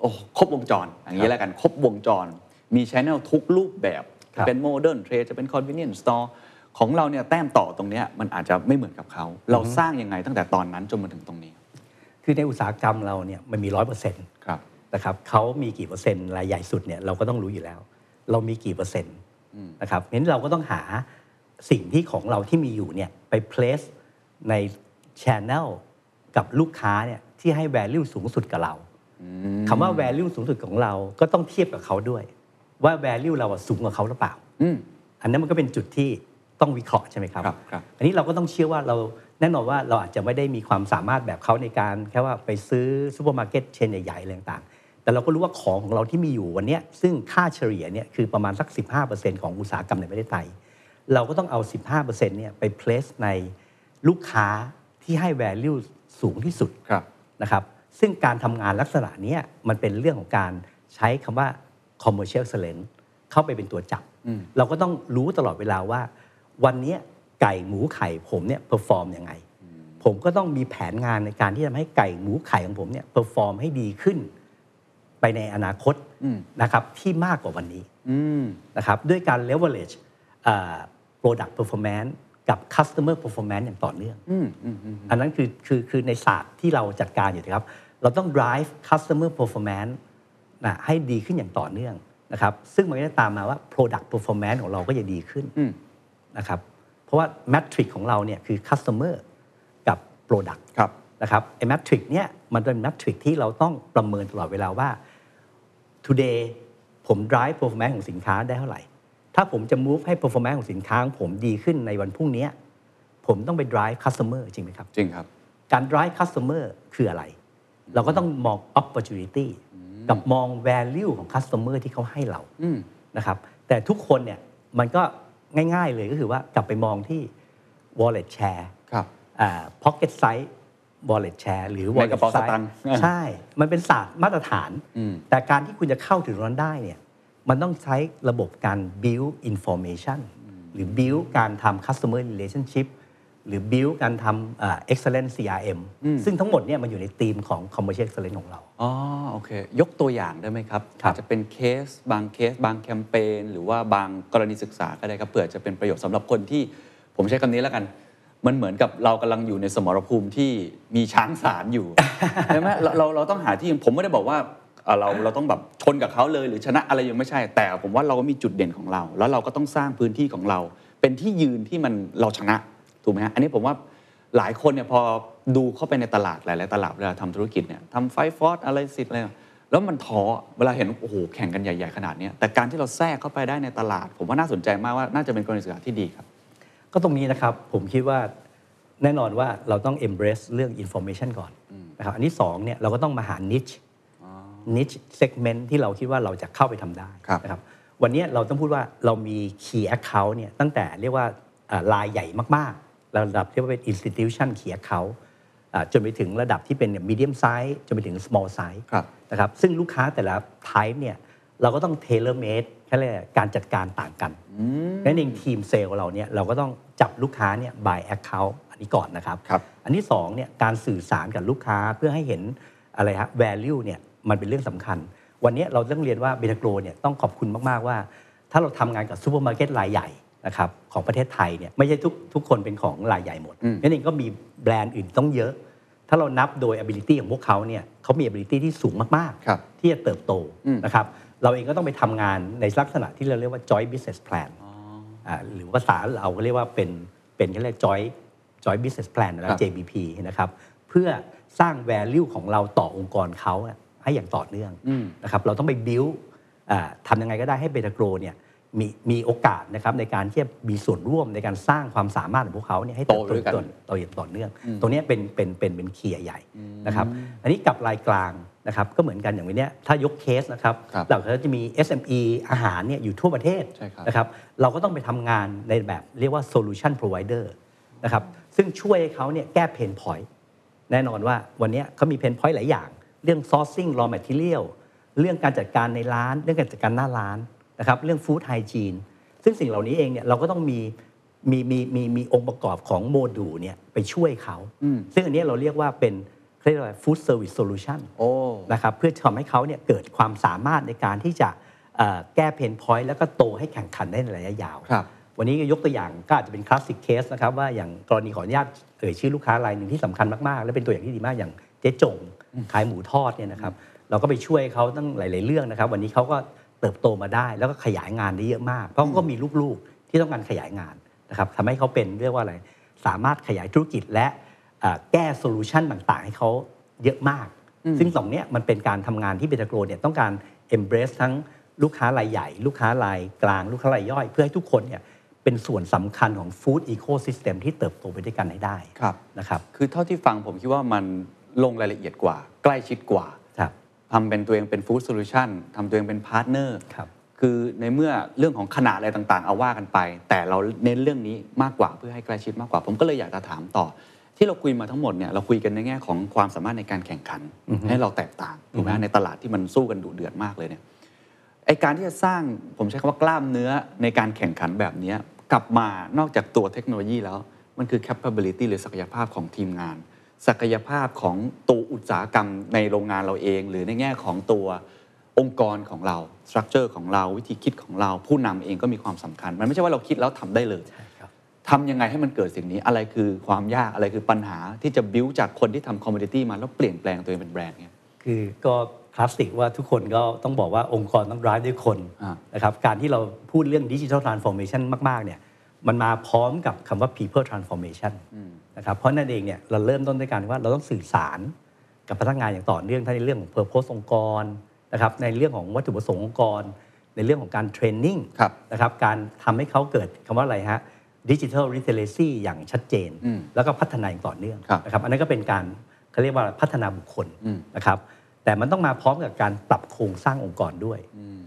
โอ้ครบวงจร อย่างนี้แล้วกัน ครบวงจร มี channel ทุกรูปแบบครับเป็น modern trade จะเป็น convenience store ของเราเนี่ยแต้มต่อตรงเนี้ยมันอาจจะไม่เหมือนกับเขา เราสร้างยังไงตั้งแต่ตอนนั้นจนมาถึงตรงนี้ คือในอุตสาหกรรมเราเนี่ยมันมีร้อยเปอร์เซ็นต์ครับนะครับเขามีกี่เปอร์เซ็นต์รายใหญ่สุดเนี่ยเราก็ต้องรู้อยู่แล้ว เรามีกี่เปอร์เซ็นต์ นะครับงั้นเราก็ต้องหาสิ่งที่ของเราที่มีอยู่เนี่ยไป place ใน channel กับลูกค้าเนี่ยที่ให้ value สูงสุดกับเราคำว่า value สูงสุดของเราก็ต้องเทียบกับเขาด้วย ว่า value เราอะสูงกว่าเขาหรือเปล่าอืมอันนั้นมันก็เป็นจุดที่ต้องวิเคราะห์ใช่ไหมครับครับครับอันนี้เราก็ต้องเชื่อว่าเราแน่นอนว่าเราอาจจะไม่ได้มีความสามารถแบบเขาในการแค่ว่าไปซื้อซูเปอร์มาร์เก็ต chain ใหญ่ๆอะไรต่างๆ แต่เราก็รู้ว่าของของเราที่มีอยู่วันเนี้ยซึ่งค่าเฉลี่ยเนี่ยคือประมาณสัก 15%ของอุตสาหกรรมในประเทศไทย เราก็ต้องเอา 15%เนี่ยไป place ในลูกค้าที่ให้ value สูงที่สุดครับนะครับซึ่งการทำงานลักษณะเนี้ยมันเป็นเรื่องของการใช้คำว่า commercial excellence เข้าไปเป็นตัวจับอืมเราก็ต้องรู้ตลอดเวลาว่า วันเนี้ยไก่หมูไข่ผมเนี่ย perform ยังไง ผมก็ต้องมีแผนงานในการที่ทำให้ไก่หมูไข่ของผมเนี่ย perform ให้ดีขึ้น ไปในอนาคตอืมนะครับที่มากกว่าวันนี้อืมนะครับด้วยการ leverage อ่า product performance กับ customer performance อย่างต่อเนื่องอืมอืมอืมอันนั้นคือคือคือในศาสตร์ที่เราจัดการอยู่นะครับ เราต้อง drive customer performance นะให้ดีขึ้นอย่างต่อเนื่องนะครับ ซึ่งมันก็จะตามมาว่า product performance ของเราก็จะดีขึ้นอืมนะครับ เพราะว่า metric ของเราเนี่ยคือ customer กับ product ครับนะครับไอ้ metric เนี่ยมันเป็น metric ที่เราต้องประเมินตลอดเวลาว่า today ผม drive performance ของสินค้าได้เท่าไหร่ ถ้าผมจะ move ให้ performance ของสินค้าของผมดีขึ้นในวันพรุ่งนี้ ผมต้องไป drive customer จริงไหมครับ จริงครับ การ drive customer คืออะไร เราก็ต้องมอง opportunity กับมอง value ของ customer ที่เขาให้เราอืมนะครับ แต่ทุกคนเนี่ยมันก็ง่าย ๆ เลยก็คือว่ากลับไปมองที่ wallet share ครับอ่า pocket size wallet share หรือใน wallet กระเป๋าส size ตางค์ใช่ มันเป็นศาสตร์มาตรฐานอืมแต่การที่คุณจะเข้าถึงตรงนั้นได้เนี่ยมันต้องใช้ระบบการ build information หรือ build การทำ customer relationship หรือ build การทำอ่า excellent CRM ซึ่งทั้งหมดเนี่ยมันอยู่ในธีมของ commercial excellence ของเรา อ๋อ โอเค ยกตัวอย่างได้ไหมครับครับ อาจจะเป็นเคส บางเคส บางแคมเปญหรือว่าบางกรณีศึกษาก็ได้ครับเผื่อจะเป็นประโยชน์สำหรับคนที่ผมใช้คำนี้แล้วกัน มันเหมือนกับเรากำลังอยู่ในสมรภูมิที่มีช้างสารอยู่ใช่ไหมเราเราเราต้องหาที่ผมไม่ได้บอกว่าเอ่อเราเราต้องแบบชนกับเขาเลยหรือชนะอะไรยังไม่ใช่ แต่ผมว่าเราก็มีจุดเด่นของเรา แล้วเราก็ต้องสร้างพื้นที่ของเรา เป็นที่ยืนที่มันเราชนะถูกไหมฮะอันนี้ผมว่าหลายคนเนี่ยพอดูเข้าไปในตลาดหลายๆตลาดเวลาทำธุรกิจเนี่ยทำไฟฟอร์อะไรสิอะไรแล้วมันท้อเวลาเห็นโอ้โหแข่งกันใหญ่ ๆ ขนาดเนี้ยแต่การที่เราแทรกเข้าไปได้ในตลาด ผมว่าน่าสนใจมากว่าน่าจะเป็นกรณีศึกษาที่ดีครับ ก็ตรงนี้นะครับผมคิดว่าแน่นอนว่าเราต้อง embrace เรื่อง information ก่อนนะครับอันที่สองเนี่ยเราก็ต้องมาหา niche niche segment ที่เราคิดว่าเราจะเข้าไปทำได้ครับนะครับวันนี้เราต้องพูดว่าเรามี key account เนี่ยตั้งแต่เรียกว่าอ่ารายใหญ่มากๆ ระดับที่ว่าเป็น institution key account อ่าจนไปถึงระดับที่เป็น medium size จนไปถึง small size ครับนะครับซึ่งลูกค้าแต่ละ type เนี่ยเราก็ต้อง tailor made แค่เรียกการจัดการต่างกันนั่นเองทีมเซลล์เราเนี่ยเราก็ต้องจับลูกค้าเนี่ย by account อันนี้ก่อนนะครับครับอันที่สองเนี่ยการสื่อสารกับลูกค้าเพื่อให้เห็นอะไรฮะ value เนี่ยมันเป็นเรื่องสำคัญ วันนี้เราต้องเรียนว่าเบทาโกรเนี่ยต้องขอบคุณมาก ๆ ว่า ถ้าเราทำงานกับซูเปอร์มาร์เก็ตรายใหญ่นะครับของประเทศไทยเนี่ยไม่ใช่ทุกทุกคนเป็นของรายใหญ่หมดอืมนั่นเองก็มีแบรนด์อื่นต้องเยอะ ถ้าเรานับโดย ability ของพวกเขาเนี่ยเขามี ability ที่สูงมากครับๆที่จะเติบโตอืมนะครับ เราเองก็ต้องไปทำงานในลักษณะที่เราเรียกว่า joint business plan าหรือภาษาเราก็เรียกว่าเป็นเป็นเขาเรียก joint joint business plan นะคครัรับบ JBP นะครับเพื่อสร้าง value ของเราต่อองค์กรเขาอะให้อย่างต่อเนื่องอืมนะครับเราต้องไป build อ่าทำยังไงก็ได้ให้เบตาโกรเนี่ยมีมีโอกาสนะครับในการที่จะมีส่วนร่วมในการสร้างความสามารถของพวกเขาเนี่ยให้เติบโตโตด้วยกันต่อโตอย่างต่อเนื่อง ตรงเนี้ยเป็นเป็นเป็นเป็นเคียร์ใหญ่นะครับ อันนี้กับรายกลาง นะครับก็เหมือนกันอย่างวันเนี้ยถ้ายกเคสนะครับครับเราก็จะมี SME อาหารเนี่ยอยู่ทั่วประเทศใช่ครับนะครับเราก็ต้องไปทำงานในแบบเรียกว่า solution provider นะครับซึ่งช่วยให้เขาเนี่ยแก้ pain point แน่นอนว่าวันเนี้ยเขามี pain point หลายอย่าง เรื่อง sourcing raw material เรื่องการจัดการในร้าน เรื่องการจัดการหน้าร้านนะครับเรื่อง food hygiene ซึ่งสิ่งเหล่านี้เองเนี่ยเราก็ต้องมีมีมีมีมีองค์ประกอบของโมดูลเนี่ยไปช่วยเขาอืมซึ่งอันเนี้ยเราเรียกว่าเป็น เขาเรียกว่า food service solution โอ้นะครับเพื่อทำให้เขาเนี่ยเกิดความสามารถในการที่จะเอ่อแก้ pain point แล้วก็โตให้แข่งขันได้ในระยะยาวครับวันนี้ก็ยกตัวอย่างก็อาจจะเป็น classic case นะครับว่าอย่างกรณีขออนุญาตเอ่ยชื่อลูกค้ารายหนึ่งที่สำคัญมาก ๆ และเป็นตัวอย่างที่ดีมากอย่างเจ๊จงขายหมูทอดเนี่ยนะครับเราก็ไปช่วยเขาตั้งหลาย ๆ เรื่องนะครับ วันนี้เขาก็เติบโตมาได้ แล้วก็ขยายงานได้เยอะมาก เพราะเขาก็มีลูก ๆ ที่ต้องการขยายงานนะครับทำให้เขาเป็นเรียกว่าอะไรสามารถขยายธุรกิจและเอ่อ แก้โซลูชันต่างๆ ให้เขาเยอะมาก ซึ่งสองเนี้ยมันเป็นการทำงานที่เบตาโกรเนี่ยต้องการ embrace ทั้งลูกค้ารายใหญ่ ลูกค้ารายกลาง ลูกค้ารายย่อย เพื่อให้ทุกคนเนี่ยเป็นส่วนสำคัญของ food ecosystem ที่เติบโตไปด้วยกันให้ได้ครับนะครับ คือเท่าที่ฟังผมคิดว่ามันลงรายละเอียดกว่า ใกล้ชิดกว่าครับทำเป็นตัวเองเป็น food solution ทำตัวเองเป็น partner ครับคือในเมื่อเรื่องของขนาดอะไรต่างๆ เอาว่ากันไป แต่เราเน้นเรื่องนี้มากกว่าเพื่อให้ใกล้ชิดมากกว่า ผมก็เลยอยากจะถามต่อ ที่เราคุยมาทั้งหมดเนี่ยเราคุยกันในแง่ของความสามารถในการแข่งขัน ให้เราแตกต่างถูกไหมในตลาดที่มันสู้กันดุเดือดมากเลยเนี่ยไอ้การที่จะสร้างผมใช้คำว่ากล้ามเนื้อในการแข่งขันแบบเนี้ยกลับมานอกจากตัวเทคโนโลยีแล้ว มันคือ capability หรือศักยภาพของทีมงาน ศักยภาพของตัวอุตสาหกรรมในโรงงานเราเอง หรือในแง่ของตัวองค์กรของเรา structure ของเราวิธีคิดของเรา ผู้นำเองก็มีความสำคัญ มันไม่ใช่ว่าเราคิดแล้วทำได้เลยครับ ทำยังไงให้มันเกิดสิ่งนี้อะไรคือความยากอะไรคือปัญหาที่จะ build จากคนที่ทำ commodity มาแล้วเปลี่ยนแปลงตัวเองเป็นแบรนด์เนี่ยคือก็คลาสสิกว่าทุกคนก็ต้องบอกว่าองค์กรต้อง drive ด้วยคนอ่านะครับการที่เราพูดเรื่อง digital transformation มาก ๆ เนี่ยมันมาพร้อมกับคำว่า people transformation นะครับเพราะนั่นเองเนี่ยเราเริ่มต้นด้วยการว่าเราต้องสื่อสารกับพนักงานอย่างต่อเนื่องทั้งในเรื่องของ purpose องค์กรนะครับในเรื่องของวัตถุประสงค์องค์กร ในเรื่องของการ training ครับนะครับการทำให้เขาเกิดคำว่าอะไรฮะ digital literacy อย่างชัดเจนอืมแล้วก็พัฒนาอย่างต่อเนื่องครับนะครับอันนั้นก็เป็นการเขาเรียกว่าพัฒนาบุคคลอืมนะครับแต่มันต้องมาพร้อมกับการปรับโครงสร้างองค์กรด้วย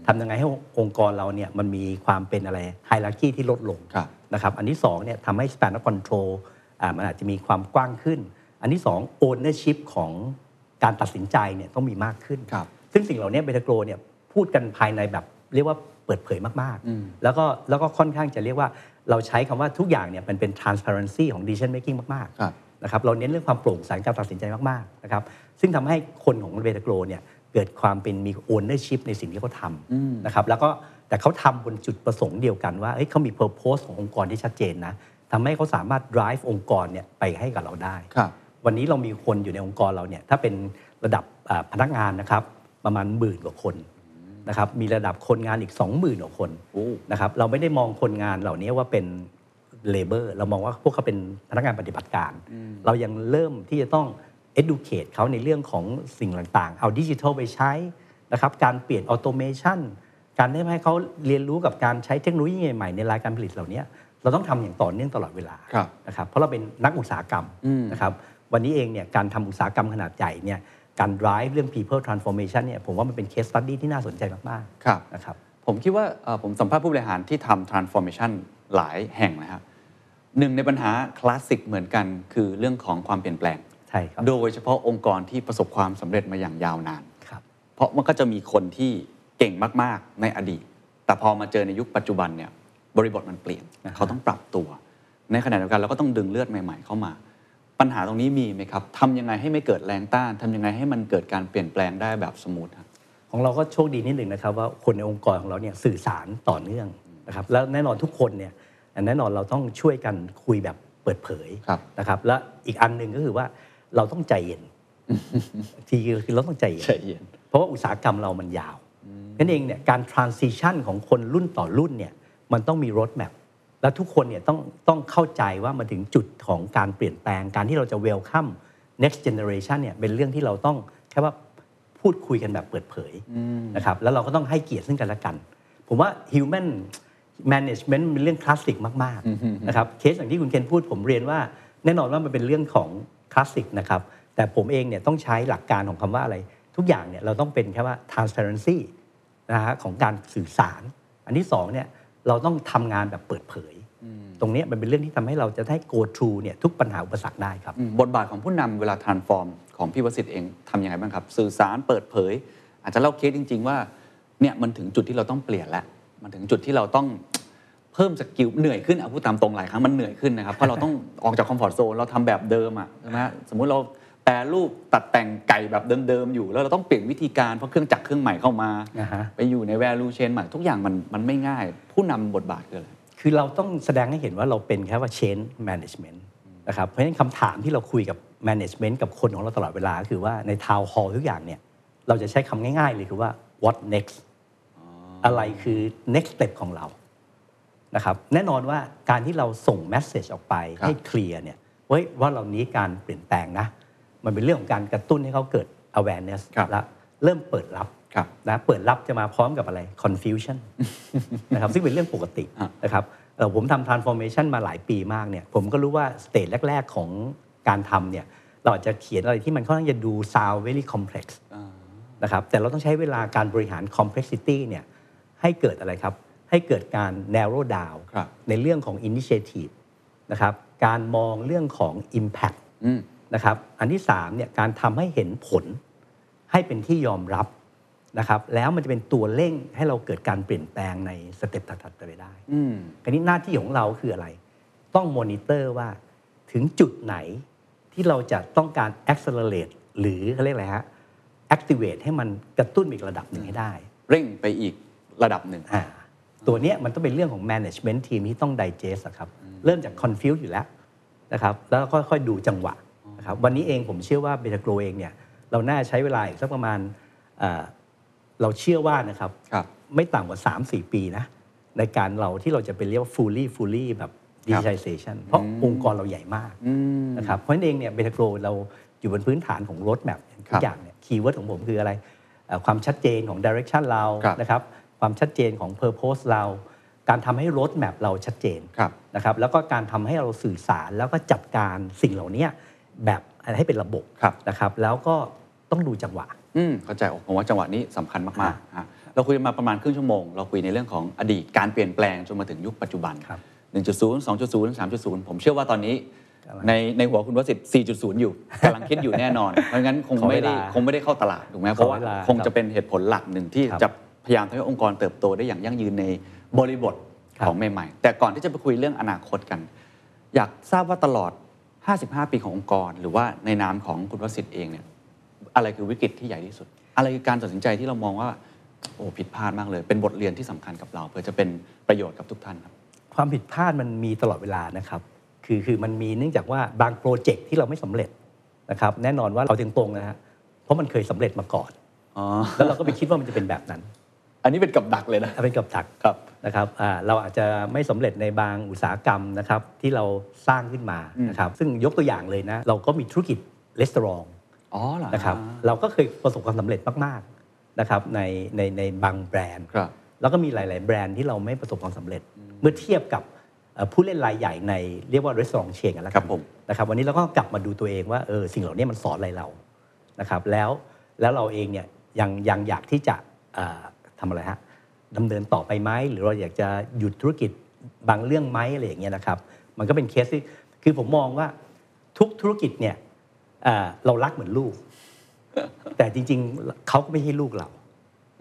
ทำยังไงให้องค์กรเราเนี่ยมันมีความเป็นอะไรไฮรักีที่ลดลงครับนะครับอันที่2เนี่ยทำให้ span of control อ่ามันอาจจะมีความกว้างขึ้น อันที่2 ownership ของการตัดสินใจเนี่ยต้องมีมากขึ้นครับซึ่งสิ่งเหล่านี้เบทาโกรเนี่ยพูดกันภายในแบบเรียกว่าเปิดเผยมากๆ แล้วก็แล้วก็ค่อนข้างจะเรียกว่า เราใช้คำว่าทุกอย่างเนี่ยมันเป็น transparency ของ decision making มากครับๆนะครับเราเน้นเรื่องความโปร่งใสการตัดสินใจมากๆนะครับซึ่งทำให้คนของเบทาโกรเนี่ยเกิดความเป็นมี ownership ในสิ่งที่เขาทำนะครับแล้วก็แต่เขาทำบนจุดประสงค์เดียวกันว่าเฮ้ยเขามี purpose ขององค์กรที่ชัดเจนนะทำให้เขาสามารถ drive องค์กรเนี่ยไปให้กับเราได้ครับวันนี้เรามีคนอยู่ในองค์กรเราเนี่ยถ้าเป็นระดับอ่าพนักงานนะครับประมาณหมื่นกว่าคน นะครับมีระดับคนงานอีก 20,000กว่าคนโอ้นะครับเราไม่ได้มองคนงานเหล่านี้ว่าเป็นเลเบอร์เรามองว่าพวกเขาเป็นพนักงานปฏิบัติการ เรายังเริ่มที่จะต้อง educate เขาในเรื่องของสิ่งต่างๆ เอาดิจิทัลไปใช้นะครับการเปลี่ยนออโตเมชันการได้ให้เขาเรียนรู้กับการใช้เทคโนโลยีใหม่ๆในรายการผลิตเหล่านี้เราต้องทำอย่างต่อเนื่องตลอดเวลาครับนะครับเพราะเราเป็นนักอุตสาหกรรมอืมนะครับวันนี้เองเนี่ยการทำอุตสาหกรรมขนาดใหญ่เนี่ย การ drive เรื่อง people transformation เนี่ยผมว่ามันเป็น case study ที่น่าสนใจมากครับๆนะครับ ผมคิดว่าเอ่อผมสัมภาษณ์ผู้บริหารที่ทำ transformation หลายแห่งนะครับหนึ่งในปัญหาคลาสสิกเหมือนกัน คือเรื่องของความเปลี่ยนแปลง ใช่ครับโดยเฉพาะองค์กรที่ประสบความสำเร็จมาอย่างยาวนาน ครับ เพราะมันก็จะมีคนที่เก่งมาก ๆ ในอดีต แต่พอมาเจอในยุคปัจจุบันเนี่ยบริบทมันเปลี่ยน อ่าฮะ เขาต้องปรับตัว ในขณะเดียวกันเราก็ต้องดึงเลือดใหม่ ๆ เข้ามา ปัญหาตรงนี้มีไหมครับทำยังไงให้ไม่เกิดแรงต้านทำยังไงให้มันเกิดการเปลี่ยนแปลงได้แบบ smooth ครับของเราก็โชคดีนิดหนึ่งนะครับว่าคนในองค์กรของเราเนี่ยสื่อสารต่อเนื่องนะครับแล้วแน่นอนทุกคนเนี่ยแน่นอนเราต้องช่วยกันคุยแบบเปิดเผยครับนะครับและอีกอันหนึ่งก็คือว่าเราต้องใจเย็นทีคือเราต้องใจเย็นใจเย็น เพราะว่าอุตสาหกรรมเรามันยาวนั่นเองเนี่ยการ transition ของคนรุ่นต่อรุ่นเนี่ยมันต้องมี road map แล้วทุกคนเนี่ยต้องต้องเข้าใจว่ามาถึงจุดของการเปลี่ยนแปลงการที่เราจะ welcome next generation เนี่ยเป็นเรื่องที่เราต้องแค่ว่าพูดคุยกันแบบเปิดเผยนะครับแล้วเราก็ต้องให้เกียรติซึ่งกันและกัน ผมว่า human management เป็นเรื่องคลาสสิกมากๆนะครับเคสอย่างที่คุณเคนพูดผมเรียนว่าแน่นอนว่ามันเป็นเรื่องของคลาสสิกนะครับแต่ผมเองเนี่ยต้องใช้หลักการของคำว่าอะไร ทุกอย่างเนี่ยเราต้องเป็นแค่ว่า transparency นะฮะของการสื่อสาร อันที่สองเนี่ย เราต้องทำงานแบบเปิดเผย ตรงเนี้ยมันเป็นเรื่องที่ทำให้เราจะได้ go through เนี่ยทุกปัญหาอุปสรรคได้ครับอืมบทบาทของผู้นำเวลา transform ของพี่วสิทธิ์เองทำยังไงบ้างครับ สื่อสารเปิดเผย อาจจะเล่าเคสจริง ๆ ว่าเนี่ยมันถึงจุดที่เราต้องเปลี่ยนแล้ว มันถึงจุดที่เราต้องเพิ่ม skill เหนื่อยขึ้นเอาพูดตามตรงหลายครั้งมันเหนื่อยขึ้นนะครับเพราะเราต้องออกจาก comfort zone เราทำแบบเดิมอะใช่ไหมฮะสมมุติเรา แปรรูปตัดแต่งไก่แบบเดิมๆอยู่ แล้วเราต้องเปลี่ยนวิธีการเพราะเครื่องจักรเครื่องใหม่เข้ามาอ่าฮะไปอยู่ใน value chain ใหม่ทุกอย่างมันมันไม่ง่าย ผู้นำบทบาทคืออะไรคือเราต้องแสดงให้เห็นว่าเราเป็นแค่ว่า change management นะครับเพราะฉะนั้นคำถามที่เราคุยกับ management กับคนของเราตลอดเวลาก็คือว่าใน town hall ทุกอย่างเนี่ยเราจะใช้คำง่ายๆเลยคือว่า what next อะไรคือ next step ของเรานะครับแน่นอนว่าการที่เราส่ง message ออกไปครับให้เคลียร์เนี่ยเว้ยว่าเรานี้การเปลี่ยนแปลงนะ มันเป็นเรื่องของการกระตุ้นให้เขาเกิด awareness ครับและเริ่มเปิดรับครับนะเปิดรับจะมาพร้อมกับอะไร confusion นะครับซึ่งเป็นเรื่องปกติอะนะครับเอ่อผมทำ transformation มาหลายปีมากเนี่ยผมก็รู้ว่า stage แรก ๆ ของการทำเนี่ยเราอาจจะเขียนอะไรที่มันค่อนข้างจะดู sound very complex นะครับแต่เราต้องใช้เวลาการบริหาร complexity เนี่ยให้เกิดอะไรครับ ให้เกิดการ narrow down ครับในเรื่องของ initiative นะครับการมองเรื่องของ impact อืม นะครับ อันที่3เนี่ยการทำให้เห็นผลให้เป็นที่ยอมรับนะครับแล้วมันจะเป็นตัวเร่งให้เราเกิดการเปลี่ยนแปลงในสเต็ปถัดๆไปได้อืมคราวนี้หน้าที่ของเราคืออะไร ต้องมอนิเตอร์ว่าถึงจุดไหนที่เราจะต้องการ accelerate หรือเขาเรียกอะไรฮะ activate ให้มันกระตุ้นอีกระดับหนึ่งให้ได้ เร่งไปอีกระดับหนึ่งอ่าตัวเนี้ยมันต้องเป็นเรื่องของ management team ที่ต้อง digest อะครับ เริ่มจาก confuse อยู่แล้วนะครับ แล้วก็ค่อยๆดูจังหวะ นะครับวันนี้เองผมเชื่อว่าเบทาโกรเองเนี่ยเราน่าใช้เวลาอีกสักประมาณเอ่อเราเชื่อว่านะครับครับไม่ต่ำกว่า 3-4 ปีนะในการเราที่เราจะเป็นเรียกว่า fully fully แบบ digitization เพราะองค์กรเราใหญ่มากอืมนะครับเพราะฉะนั้นเองเนี่ยเบทาโกรเราอยู่บนพื้นฐานของ road map ครับทุกอย่างเนี่ย keyword ของผมคืออะไรเอ่อความชัดเจนของ direction เราครับนะครับความชัดเจนของ purpose เรา การทำให้ road map เราชัดเจนครับนะครับแล้วก็การทำให้เราสื่อสารแล้วก็จัดการสิ่งเหล่านี้ แบบให้เป็นระบบครับ นะครับ แล้วก็ต้องดูจังหวะ อืมเข้าใจผมว่าจังหวะนี้สำคัญมากๆฮะเราคุยกันมาประมาณครึ่งชั่วโมง เราคุยในเรื่องของอดีตการเปลี่ยนแปลงจนมาถึงยุคปัจจุบัน ครับ 1.0 2.0 3.0 ผมเชื่อว่าตอนนี้กำลังในในหัวคุณวสิทธิ์4.0 อยู่ กำลังคิดอยู่แน่นอน เพราะงั้นคงขอเวไม่ได้ลาคงไม่ได้เข้าตลาดถูกไหมเพราะว่าขอเวลาคงจะเป็นเหตุผลหลักหนึ่งที่ครับจะพยายามทำให้องค์กรเติบโตได้อย่างยั่งยืนในบริบทครับ ของใหม่ๆ แต่ก่อนที่จะไปคุยเรื่องอนาคตกัน อยากทราบว่าตลอด 55 ปีขององค์กร หรือว่าในนามของคุณวสิทธิ์เองเนี่ยอะไรคือวิกฤตที่ใหญ่ที่สุด อะไรคือการตัดสินใจที่เรามองว่าโอ้ผิดพลาดมากเลย เป็นบทเรียนที่สำคัญกับเรา เพื่อจะเป็นประโยชน์กับทุกท่านครับ ความผิดพลาดมันมีตลอดเวลานะครับ คือคือมันมีเนื่องจากว่าบางโปรเจกต์ที่เราไม่สำเร็จนะครับ แน่นอนว่าเราตรงๆนะฮะเพราะมันเคยสำเร็จมาก่อนอ๋อแล้วเราก็ไปคิดว่ามันจะเป็นแบบนั้น อันนี้เป็นกับดักเลยนะเอาเป็นกับดักครับนะครับอ่าเราอาจจะไม่สำเร็จในบางอุตสาหกรรมนะครับที่เราสร้างขึ้นมานะครับซึ่งยกตัวอย่างเลยนะเราก็มีธุรกิจรีสอร์ทอ๋อเหรอนะครับเราก็เคยประสบความสำเร็จมากๆนะครับในในในบางแบรนด์ครับแล้วก็มีหลาย ๆ แบรนด์ที่เราไม่ประสบความสำเร็จ เมื่อเทียบกับเอ่อผู้เล่นรายใหญ่ในเรียกว่ารีสอร์ท chain กันแล้วกัรับผมนะครับวันนี้เราก็กลับมาดูตัวเองว่าเออสิ่งเหล่านี้มันสอนอะไรเรานะครับแล้วแล้วเราเองเนี่ยยังยังอยากที่จะเอ่อ ทำอะไรฮะดำเนินต่อไปไหมหรือเราอยากจะหยุดธุรกิจบางเรื่องไหมอะไรอย่างเงี้ยนะครับ มันก็เป็นเคสที่คือผมมองว่าทุกธุรกิจเนี่ยเอ่อเรารักเหมือนลูก แต่จริงๆเขาก็ไม่ใช่ลูกเรา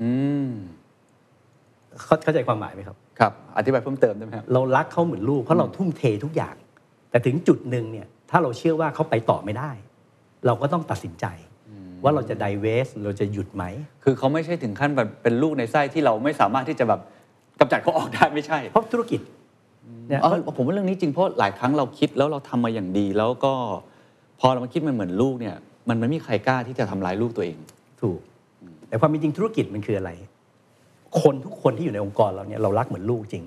อืมเข้าเข้าใจความหมายไหมครับครับ อธิบายเพิ่มเติมได้ไหมครับเรารักเขาเหมือนลูกเพราะเราทุ่มเททุกอย่าง แต่ถึงจุดหนึ่งเนี่ย ถ้าเราเชื่อว่าเขาไปต่อไม่ได้ เราก็ต้องตัดสินใจ ว่าเราจะไดเวสเราจะหยุดไหม คือเขาไม่ใช่ถึงขั้นแบบเป็นลูกในไส้ที่เราไม่สามารถที่จะแบบกำจัดเขาออกได้ไม่ใช่ เพราะธุรกิจเนี่ยเออผมว่าเรื่องนี้จริงเพราะหลายครั้งเราคิดแล้วเราทำมาอย่างดี แล้วก็พอเรามาคิดมันเหมือนลูกเนี่ย มันไม่มีใครกล้าที่จะทำร้ายลูกตัวเอง ถูก แต่ความเป็นจริงธุรกิจมันคืออะไร คนทุกคนที่อยู่ในองค์กรเราเนี่ยเรารักเหมือนลูกจริง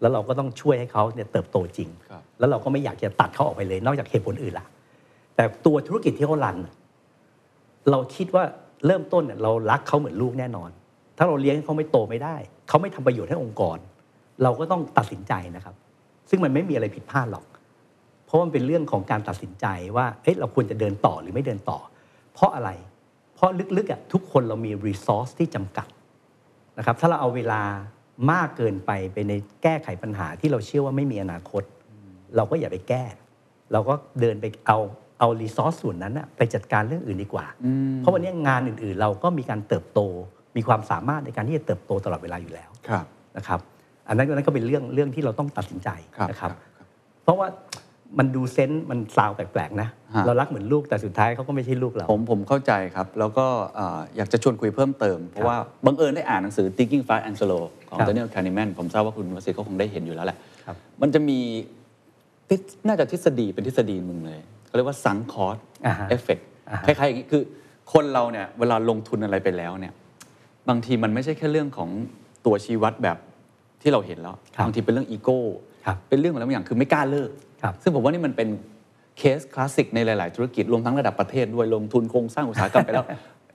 แล้วเราก็ต้องช่วยให้เขาเนี่ยเติบโตจริงครับแล้วเราก็ไม่อยากจะตัดเขาออกไปเลย นอกจากเหตุผลอื่นละแต่ตัวธุรกิจที่เขารันน่ะ เราคิดว่าเริ่มต้นเนี่ยเรารักเขาเหมือนลูกแน่นอน ถ้าเราเลี้ยงเขาไม่โตไม่ได้ เขาไม่ทำประโยชน์ให้องค์กร เราก็ต้องตัดสินใจนะครับ ซึ่งมันไม่มีอะไรผิดพลาดหรอก เพราะมันเป็นเรื่องของการตัดสินใจว่าเอ๊ะเราควรจะเดินต่อหรือไม่เดินต่อ เพราะอะไร เพราะลึกๆอะทุกคนเรามีรีซอสที่จำกัดนะครับถ้าเราเอาเวลามากเกินไปไปในแก้ไขปัญหาที่เราเชื่อว่าไม่มีอนาคต เราก็อย่าไปแก้ เราก็เดินไปเอา เอารีซอสส่วนนั้นน่ะไปจัดการเรื่องอื่นดีกว่า เพราะวันนี้งานอื่นๆ เราก็มีการเติบโต มีความสามารถในการที่จะเติบโตตลอดเวลาอยู่แล้วครับนะครับ อันนั้นอันนั้นก็เป็นเรื่องเรื่องที่เราต้องตัดสินใจครับนะครับครับ เพราะว่ามันดู sense มัน sound แปลกๆนะฮะเรารักเหมือนลูกแต่สุดท้ายเขาก็ไม่ใช่ลูกเรา ผมผมเข้าใจครับ แล้วก็เอ่ออยากจะชวนคุยเพิ่มเติม เพราะว่าบังเอิญได้อ่านหนังสือ Thinking Fast and Slow ของครับ Daniel Kahneman ผมทราบว่าคุณวสิทธิ์ก็คงได้เห็นอยู่แล้วแหละครับมันจะมีทฤษน่าจะทฤษฎีเป็นทฤษฎีหนึ่งเลย เขาเรียกว่า sunk cost อ่าฮะเอฟเฟกอ่าฮะคล้ายๆอย่างนี้คือคนเราเนี่ยเวลาลงทุนอะไรไปแล้วเนี่ยบางทีมันไม่ใช่แค่เรื่องของตัวชี้วัดแบบที่เราเห็นแล้วครับบางทีเป็นเรื่องอีโก้ครับเป็นเรื่องอะไรบางอย่างคือไม่กล้าเลิกครับซึ่งผมว่านี่มันเป็นเคสคลาสสิกในหลาย ๆ ธุรกิจรวมทั้งระดับประเทศด้วยลงทุนโครงสร้างอุตสาหกรรมไปแล้ว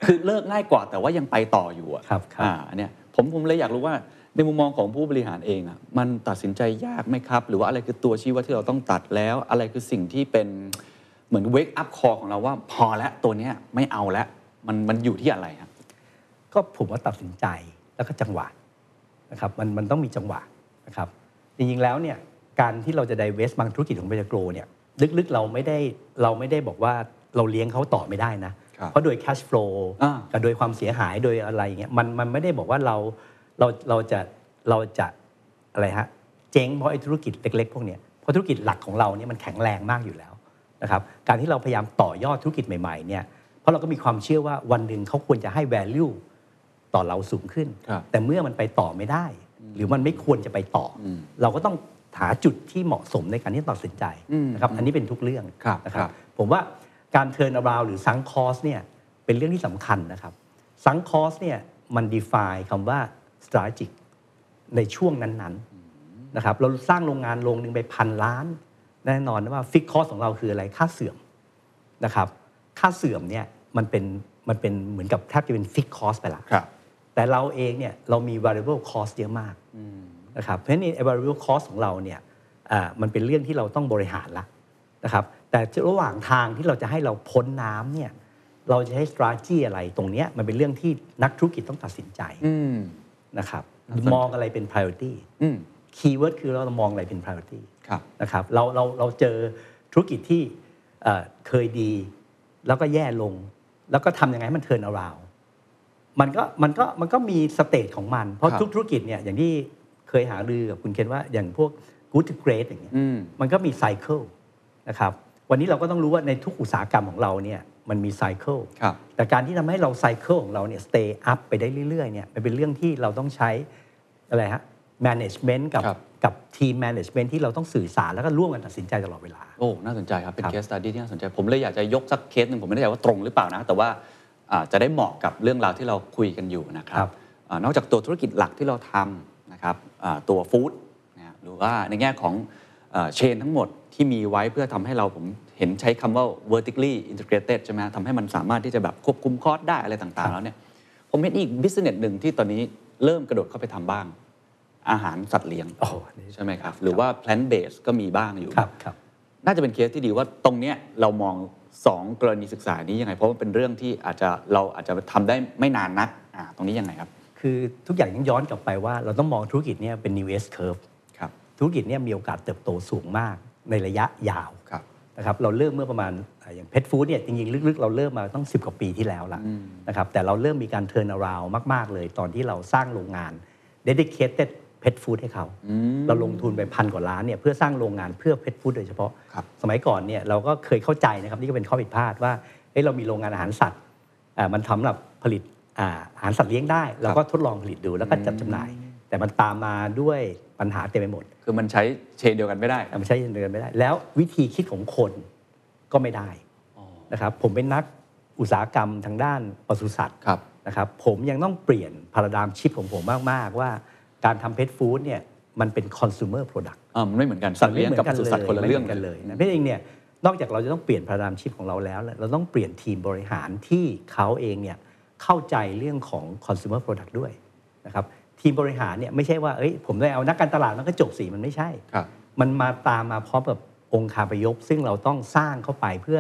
คือเลิกง่ายกว่าแต่ว่ายังไปต่ออยู่อะครับครับอ่าอันเนี้ยผมผมเลยอยากรู้ว่าในมุมมองของผู้บริหารเองอะมันตัดสินใจยากไหมครับ หรือว่าอะไรคือตัวชี้วัดที่เราต้องตัดแล้ว อะไรคือสิ่งที่เป็น เหมือน wake-up call ของเราว่าพอแล้วตัวเนี้ยไม่เอาแล้วมันมันอยู่ที่อะไรครับก็ผมว่าตัดสินใจแล้วก็จังหวะนะครับมันมันต้องมีจังหวะนะครับจริงๆแล้วเนี่ยการที่เราจะไดเวสบางธุรกิจของเบจโกรเนี่ยลึกๆเราไม่ได้เราไม่ได้บอกว่าเราเลี้ยงเขาต่อไม่ได้นะครับเพราะโดย cash flow อ่ากับโดยความเสียหายโดยอะไรอย่างเงี้ยมันมันไม่ได้บอกว่าเราเราเราจะเราจะอะไรฮะเจ๊งเพราะไอ้ธุรกิจเล็กๆ พวกเนี้ยเพราะธุรกิจหลักของเราเนี่ยมันแข็งแรงมากอยู่แล้ว นะครับการที่เราพยายามต่อยอดธุรกิจใหม่ๆเนี่ยเพราะเราก็มีความเชื่อว่าวันหนึ่งเขาควรจะให้ value ต่อเราสูงขึ้น ครับแต่เมื่อมันไปต่อไม่ได้ หรือมันไม่ควรจะไปต่ออมเราก็ต้องหาจุดที่เหมาะสมในการที่ตัดสินใจอืมนะครับอันนี้เป็นทุกเรื่องครับนะคครับผมว่าการเทิร์น around หรือ sunk cost เนี่ยเป็นเรื่องที่สำคัญนะครับ sunk cost เนี่ยมัน define คำว่า strategic ในช่วงนั้นๆนะครับเราสร้างโรงงานโรงหนึ่งไปพันล้าน แน่นอนว่า fixed cost ของเราคืออะไรค่าเสื่อมนะครับค่าเสื่อมเนี่ยมันเป็นมันเป็นเหมือนกับแทบจะเป็น fixed cost ไปละครับแต่เราเองเนี่ยเรามี variable cost เยอะมากนะครับเพราะฉะนั้นไอ้ variable cost ของเราเนี่ยอ่ามันเป็นเรื่องที่เราต้องบริหารละนะครับแต่ระหว่างทางที่เราจะให้เราพ้นน้ำเนี่ยเราจะให้ strategy อะไรตรงเนี้ยมันเป็นเรื่องที่นักธุรกิจต้องตัดสินใจอืมนะครับน่าสนใจมองอะไรเป็น priority อืม keyword คือเรามองอะไรเป็น priority ครับ นะครับเราเราเราเจอธุรกิจที่เอ่อเคยดี แล้วก็แย่ลง แล้วก็ทำยังไงให้มัน turnaround มันก็มันก็มันก็มี stage ของมัน เพราะครับทุกธุรกิจเนี่ยอย่างที่เคยหารือกับคุณเคนว่าอย่างพวก good to great อย่างเงี้ยอืมมันก็มี cycle นะครับวันนี้เราก็ต้องรู้ว่าในทุกอุตสาหกรรมของเราเนี่ยมันมี cycle ครับแต่การที่ทำให้เรา cycle ของเราเนี่ย stay up ไปได้เรื่อยๆเนี่ยมันเป็นเรื่องที่เราต้องใช้อะไรฮะ management กับครับ กับทีม management ที่เราต้องสื่อสารแล้วก็ร่วมกันตัดสินใจตลอดเวลา โอ้ น่าสนใจครับ เป็นครับ case study ที่น่าสนใจ ผมเลยอยากจะยกสักเคสหนึ่งผมไม่แน่ใจว่าตรงหรือเปล่านะ แต่ว่าอ่าจะได้เหมาะกับเรื่องราวที่เราคุยกันอยู่นะครับครับอ่านอกจากตัวธุรกิจหลักที่เราทำนะครับอ่าตัว food นะฮะหรือว่าในแง่ของเชนทั้งหมดที่มีไว้เพื่อทำให้เราผมเห็นใช้คำว่า vertically integrated ใช่ไหมฮะทำให้มันสามารถที่จะแบบควบคุมคอสได้อะไรต่างๆ แล้วเนี่ยผมเห็นอีก business หนึ่งที่ตอนนี้เริ่มกระโดดเข้าไปทำบ้าง อาหารสัตว์เลี้ยงโอ้โหนี่ใช่ไหมครับ หรือว่า plant based ก็มีบ้างอยู่ครับครับน่าจะเป็นเคสที่ดีว่าตรงเนี้ยเรามอง2กรณีศึกษานี้ยังไง เพราะว่าเป็นเรื่องที่อาจจะเราอาจจะทำได้ไม่นานนักอ่าตรงนี้ยังไงครับ คือทุกอย่างยังย้อนกลับไปว่า เราต้องมองธุรกิจเนี่ยเป็น new S curve ครับธุรกิจเนี่ยมีโอกาสเติบโตสูงมากในระยะยาวครับนะครับเราเริ่มเมื่อประมาณอ่าอย่างเพ t ฟู้ดเนี่ยจริงๆ ลึกๆ เราเริ่มมาต้อง10 กว่าปีที่แล้วละนะครับแต่เราเริ่มมีการเทิร์นอราวมาก ๆ เลยตอนที่เราสร้างโรงงาน dedicated pet food ให้เขา เราลงทุนไปพันกว่าล้านเนี่ยเพื่อสร้างโรงงานเพื่อ pet food โดยเฉพาะครับสมัยก่อนเนี่ยเราก็เคยเข้าใจนะครับนี่ก็เป็นข้อผิดพลาดว่าเอ้ยเรามีโรงงานอาหารสัตว์อ่ามันสำหรับผลิตอ่าอาหารสัตว์เลี้ยงได้ เราก็ทดลองผลิตดูแล้วก็จัดจำหน่าย แต่มันตามมาด้วยปัญหาเต็มไปหมด คือมันใช้เชนเดียวกันไม่ได้ มันใช้เดินไม่ได้ แล้ววิธีคิดของคนก็ไม่ได้นะครับผมเป็นนักอุตสาหกรรมทางด้านปศุสัตว์ครับนะครับผมยังต้องเปลี่ยนพาราดามชิปของผมมาก ๆ ว่า การทำเพ t ฟู้ดเนี่ยมันเป็น consumer product อ่ามันไม่เหมือนกันสัตว์เลี้ยงกับปศุสัตว์คนละเรื่องไม่หมืกันเลยนะเพราะเองเนี่ยนอกจากเราจะต้องเปลี่ยนพาราดามชิปของเราแล้วเนี่ยเราต้องเปลี่ยนทีมบริหารที่เขาเองเนี่ยเข้าใจเรื่องของ consumer product ด้วยนะครับทีมบริหารเนี่ยไม่ใช่ว่าเอ้ยผมได้เอานักการตลาดมันก็จบสีมันไม่ใช่ครับมันมาตามมาพร้อมกับองค์คาพยพซึ่งเราต้องสร้างเข้าไปเพื่อ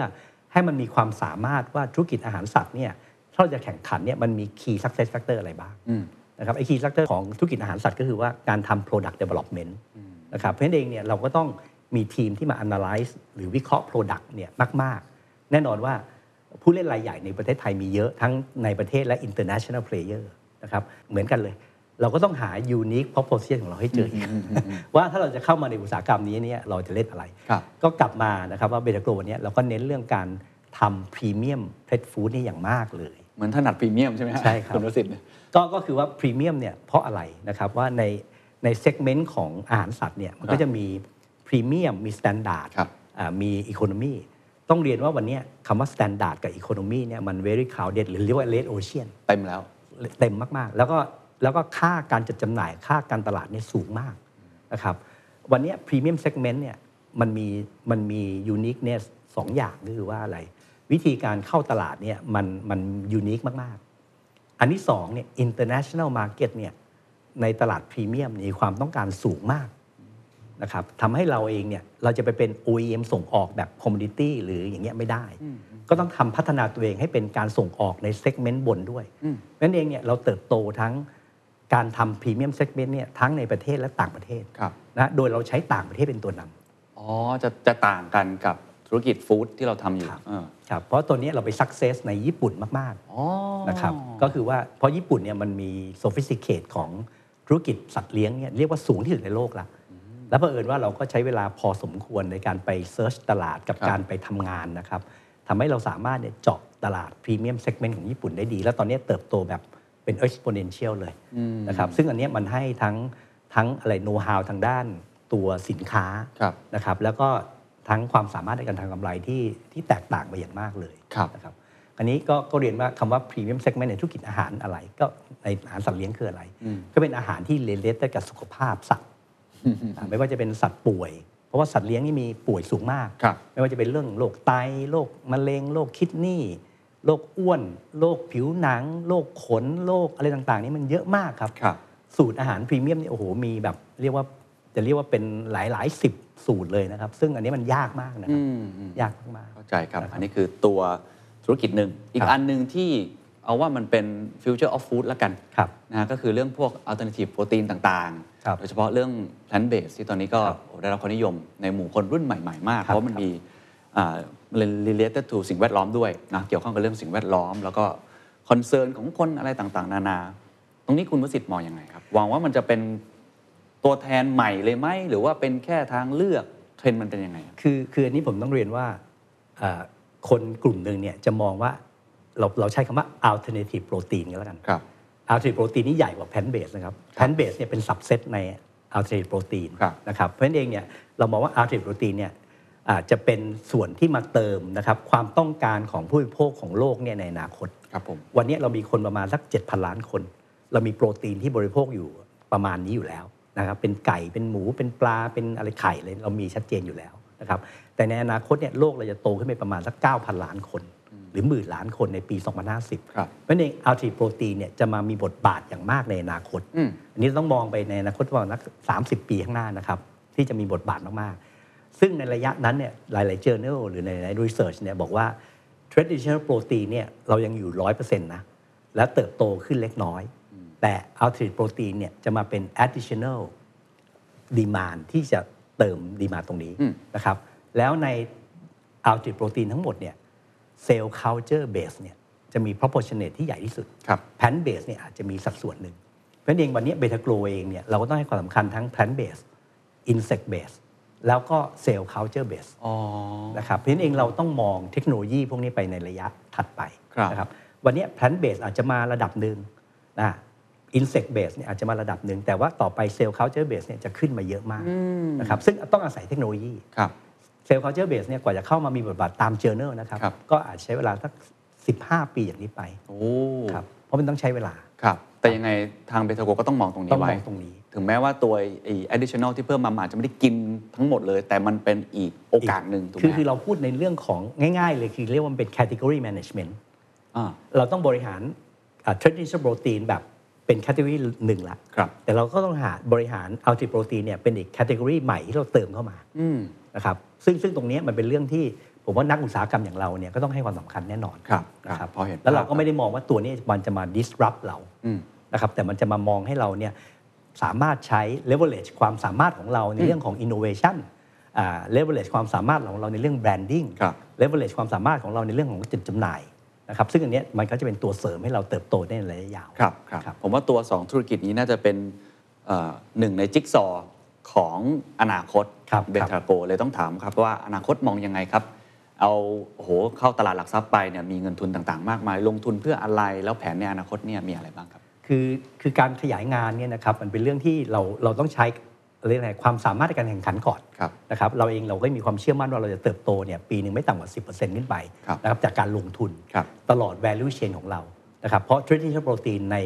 ให้มันมีความสามารถว่าธุรกิจอาหารสัตว์เนี่ยถ้าเราจะแข่งขันเนี่ยมันมี key success factor อะไรบ้างอืม นะครับไอ้ key factor ของธุรกิจอาหารสัตว์ก็คือว่าการทำ product development นะครับเพราะฉะนั้นเองเนี่ยเราก็ต้องมีทีมที่มา analyze หรือวิเคราะห์ product เนี่ยมาก ๆ แน่นอนว่าผู้เล่นรายใหญ่ในประเทศไทยมีเยอะทั้งในประเทศและ international player นะครับเหมือนกันเลย เราก็ต้องหา unique proposition ของเราให้เจออีก ว่าถ้าเราจะเข้ามาในอุตสาหกรรมนี้เนี่ยเราจะเล่นอะไรครับก็กลับมานะครับว่าเบตาโกรเนี่ยเราก็เน้นเรื่องการทำพรีเมียมเพ t ฟู้ดนี่อย่างมากเลย เหมือนถนัดพรีเมียมใช่ไหมฮะใช่ครับคุณวสิทธิ์เนี่ย ก็ก็คือว่าพรีเมียมเนี่ยเพราะอะไรนะครับว่าในในเซกเมนต์ของอาหารสัตว์เนี่ยมันครัก็บจะมีพรีเมียมมี standard ครับมี economy ต้องเรียนว่าวันเนี้ยคำว่า standard กับ economy เนี่ยมัน very crowded หรือเรียกว่า red ocean เต็มแล้วเต็มมากๆ แล้วก็แล้วก็ค่าการจัดจำหน่ายค่าการตลาดเนี่ยสูงมากนะครับวันเนี้ยพรีเมียม segment เนี่ยมันมีมันมี uniqueness สองอย่างก็คือว่าอะไร วิธีการเข้าตลาดเนี่ยมันมัน unique มากๆ อันที่สองเนี่ย international market เนี่ยในตลาดพรีเมียมมีความต้องการสูงมากนะครับทำให้เราเองเนี่ยเราจะไปเป็น OEM ส่งออกแบบ commodity หรืออย่างเงี้ยไม่ได้ ก็ต้องทำพัฒนาตัวเองให้เป็นการส่งออกใน segment บนด้วยนั่นเองเนี่ยเราเติบโตทั้งการทำพรีเมียม segment เนี่ยทั้งในประเทศและต่างประเทศครับนะโดยเราใช้ต่างประเทศเป็นตัวนำอ๋อจะจะต่างกันกับธุรกิจ food ที่เราทำอยู่ ครับเออครับเพราะตัวเนี้ยเราไป success ในญี่ปุ่นมากอ๋อๆนะครับก็คือว่าเพราะญี่ปุ่นเนี่ยมันมี sophisticate ของธุรกิจสัตว์เลี้ยงเนี่ยเรียกว่าสูงที่สุดในโลกละแล้วเผอิญว่าเราก็ใช้เวลาพอสมควรในการไป search ตลาดกับครับการไปทำงานนะครับทำให้เราสามารถเนี่ยเจาะตลาดพรีเมียม segment ของญี่ปุ่นได้ดี แล้วตอนนี้เติบโตแบบเป็น exponential เลยนะครับซึ่งอันเนี้ยมันให้ทั้งทั้งอะไรโน้ตฮาวทางด้านตัวสินค้าครับนะครับแล้วก็ ทั้งความสามารถในการทำกำไรที่ที่แตกต่างไปอย่างมากเลยครับนะครับอันนี้ก็ก็เรียนว่าคำว่าพรีเมียม segment ในธุรกิจอาหารอะไร ก็ในอาหารสัตว์เลี้ยงคืออะไร ก็เป็นอาหารที่ relate กับสุขภาพสัตว์อ่าไม่ว่าจะเป็นสัตว์ป่วย เพราะว่าสัตว์เลี้ยงนี่มีป่วยสูงมากครับไม่ว่าจะเป็นเรื่องโรคไตโรคมะเร็งโรค kidney โรคอ้วนโรคผิวหนังโรคขนโรคอะไรต่างๆ นี่มันเยอะมากครับครับสูตรอาหารพรีเมียมนี่โอ้โหมีแบบเรียกว่าจะเรียกว่าเป็นหลายหลายสิบ สูตรเลยนะครับ ซึ่งอันนี้มันยากมากนะครับอืมอืมยากมากเข้าใจครับ อันนี้คือตัวธุรกิจหนึ่ง อีกครับอันหนึ่งที่เอาว่ามันเป็น future of food ละกันครับนะฮะก็คือเรื่องพวก alternative protein ต่างครับๆโดยเฉพาะเรื่อง plant based ที่ตอนนี้ก็ครับโอ้ได้รับความนิยมในหมู่คนรุ่นใหม่ ๆ มากคเพรับราะมันมีอ่า related to สิ่งแวดล้อมด้วยนะเกี่ยวข้องกับเรื่องสิ่งแวดล้อม แล้วก็ concern ของคนอะไรต่างๆ นานา ตรงนี้คุณวสิทธิ์มองยังไงครับหวังว่ามันจะเป็น ตัวแทนใหม่เลยไหมหรือว่าเป็นแค่ทางเลือกเทรนด์มันเป็นยังไงครับคือคืออันนี้ผมต้องเรียนว่าเอ่อคนกลุ่มหนึ่งเนี่ยจะมองว่าเราเราใช้คำว่า alternative protein กันแล้วกันครับ alternative protein นี่ใหญ่กว่า plant based นะครับ plant based เนี่ยเป็น subset ใน alternative protein ครับนะครับเพราะฉะนั้นเองเนี่ยเรามองว่า alternative protein เนี่ยอาจจะเป็นส่วนที่มาเติมนะครับความต้องการของผู้บริโภคของโลกเนี่ยในอนาคตครับผมวันนี้เรามีคนประมาณสัก7,000 ล้านคน เรามีโปรตีนที่บริโภคอยู่ประมาณนี้อยู่แล้ว นะครับเป็นไก่เป็นหมูเป็นปลาเป็นอะไรไข่เลยเรามีชัดเจนอยู่แล้วนะครับแต่ในอนาคตเนี่ยโลกเราจะโตขึ้นไปประมาณสัก 9,000 ล้านคน หรือหมื่นล้านคนในปี 2050 ครับเพราะฉะนั้นอัลตรีโปรตีนเนี่ยจะมามีบทบาทอย่างมากในอนาคตอืมอันนี้ต้องมองไปในอนาคตประมาณสัก30 ปีข้างหน้านะครับที่จะมีบทบาทมากๆ ซึ่งในระยะนั้นเนี่ยหลายๆ journal หรือในใน research เนี่ยบอกว่า traditional protein เนี่ยเรายังอยู่ 100%นะและเติบโตขึ้นเล็กน้อย แต่ alternative protein เนี่ยจะมาเป็น additional demand ที่จะเติม demand ตรงนี้อืมนะครับ แล้วใน alternative protein ทั้งหมดเนี่ย cell culture base เนี่ยจะมี proportionate ที่ใหญ่ที่สุดครับ plant base เนี่ยอาจจะมีสัดส่วนหนึ่ง เพราะฉะนั้นเองวันนี้เบต้าโกลเองเนี่ยเราก็ต้องให้ความสำคัญทั้ง plant base insect base แล้วก็ cell culture base อ๋อนะครับ เพราะฉะนั้นเองเราต้องมองเทคโนโลยีพวกนี้ไปในระยะถัดไปครับนะครับวันนี้ plant base อาจจะมาระดับหนึ่งนะ insect base เนี่ยอาจจะมาระดับหนึ่ง แต่ว่าต่อไป cell culture base เนี่ยจะขึ้นมาเยอะมากนะครับซึ่งต้องอาศัยเทคโนโลยีครับเซลล์ culture base เนี่ยกว่าจะเข้ามามีบทบาทตาม journal นะครับครับก็อาจใช้เวลาสัก 15 ปีอย่างนี้ไปโอ้ครับเพราะมันต้องใช้เวลาครับแต่ยังไงทางเบทาโกก็ต้องมองตรงนี้ต้องมไว้องตรงนี้ ถึงแม้ว่าตัวไอ้ additional ที่เพิ่มมามันอาจจะไม่ได้กินทั้งหมดเลย แต่มันเป็นอีกโอกาสหนึ่งถูกไหมคือคือเราพูดในเรื่องของง่ายๆ เลยคือเรียกว่ามันเป็น category management อ่าเราต้องบริหารอ่า traditional protein แบบ เป็น category หนึ่งละครับแต่เราก็ต้องหาบริหาร ultra protein เนี่ยเป็นอีก category ใหม่ที่เราเติมเข้ามาอืมนะครับซึ่งซึ่งตรงเนี้ยมันเป็นเรื่องที่ผมว่านักอุตสาหกรรมอย่างเราเนี่ยก็ต้องให้ความสำคัญแน่นอนครับนะคครัรับบพอเห็นแล้วเราภาพก็ไม่ได้มองว่าตัวนี้มันจะมา disrupt เราอืมนะครับแต่มันจะมามองให้เราเนี่ยสามารถใช้ leverage ความสามารถของเราในเรื่องของ innovation อ่า leverage ความสามารถของเราในเรื่อง branding ครับ leverage ความสามารถของเราในเรื่องของจุดจำหน่าย นะครับซึ่งอันเนี้ยมันก็จะเป็นตัวเสริมให้เราเติบโตได้ในระยะยาวครับครับครับผมว่าตัว 2 ธุรกิจนี้น่าจะเป็นเอ่อหนึ่งในจิ๊กซอว์ของอนาคตครับเบทาโกเลยต้องถามครับว่าอนาคตมองยังไงครับ เอาโอ้โหเข้าตลาดหลักทรัพย์ไปเนี่ยมีเงินทุนต่างๆ มากมาย ลงทุนเพื่ออะไรแล้วแผนในอนาคตเนี่ยมีอะไรบ้างครับ คือคือการขยายงานเนี่ยนะครับมันเป็นเรื่องที่เราเราต้องใช้ เรียกอะไรความสามารถในการแข่งขันก่อนครับนะครับเราเองเราก็มีความเชื่อมั่นว่าเราจะเติบโตเนี่ยปีหนึ่งไม่ต่ำกว่า 10%ขึ้นไปครับนะครับจากการลงทุนครับตลอด value chain ของเรานะครับเพราะ traditional protein ใน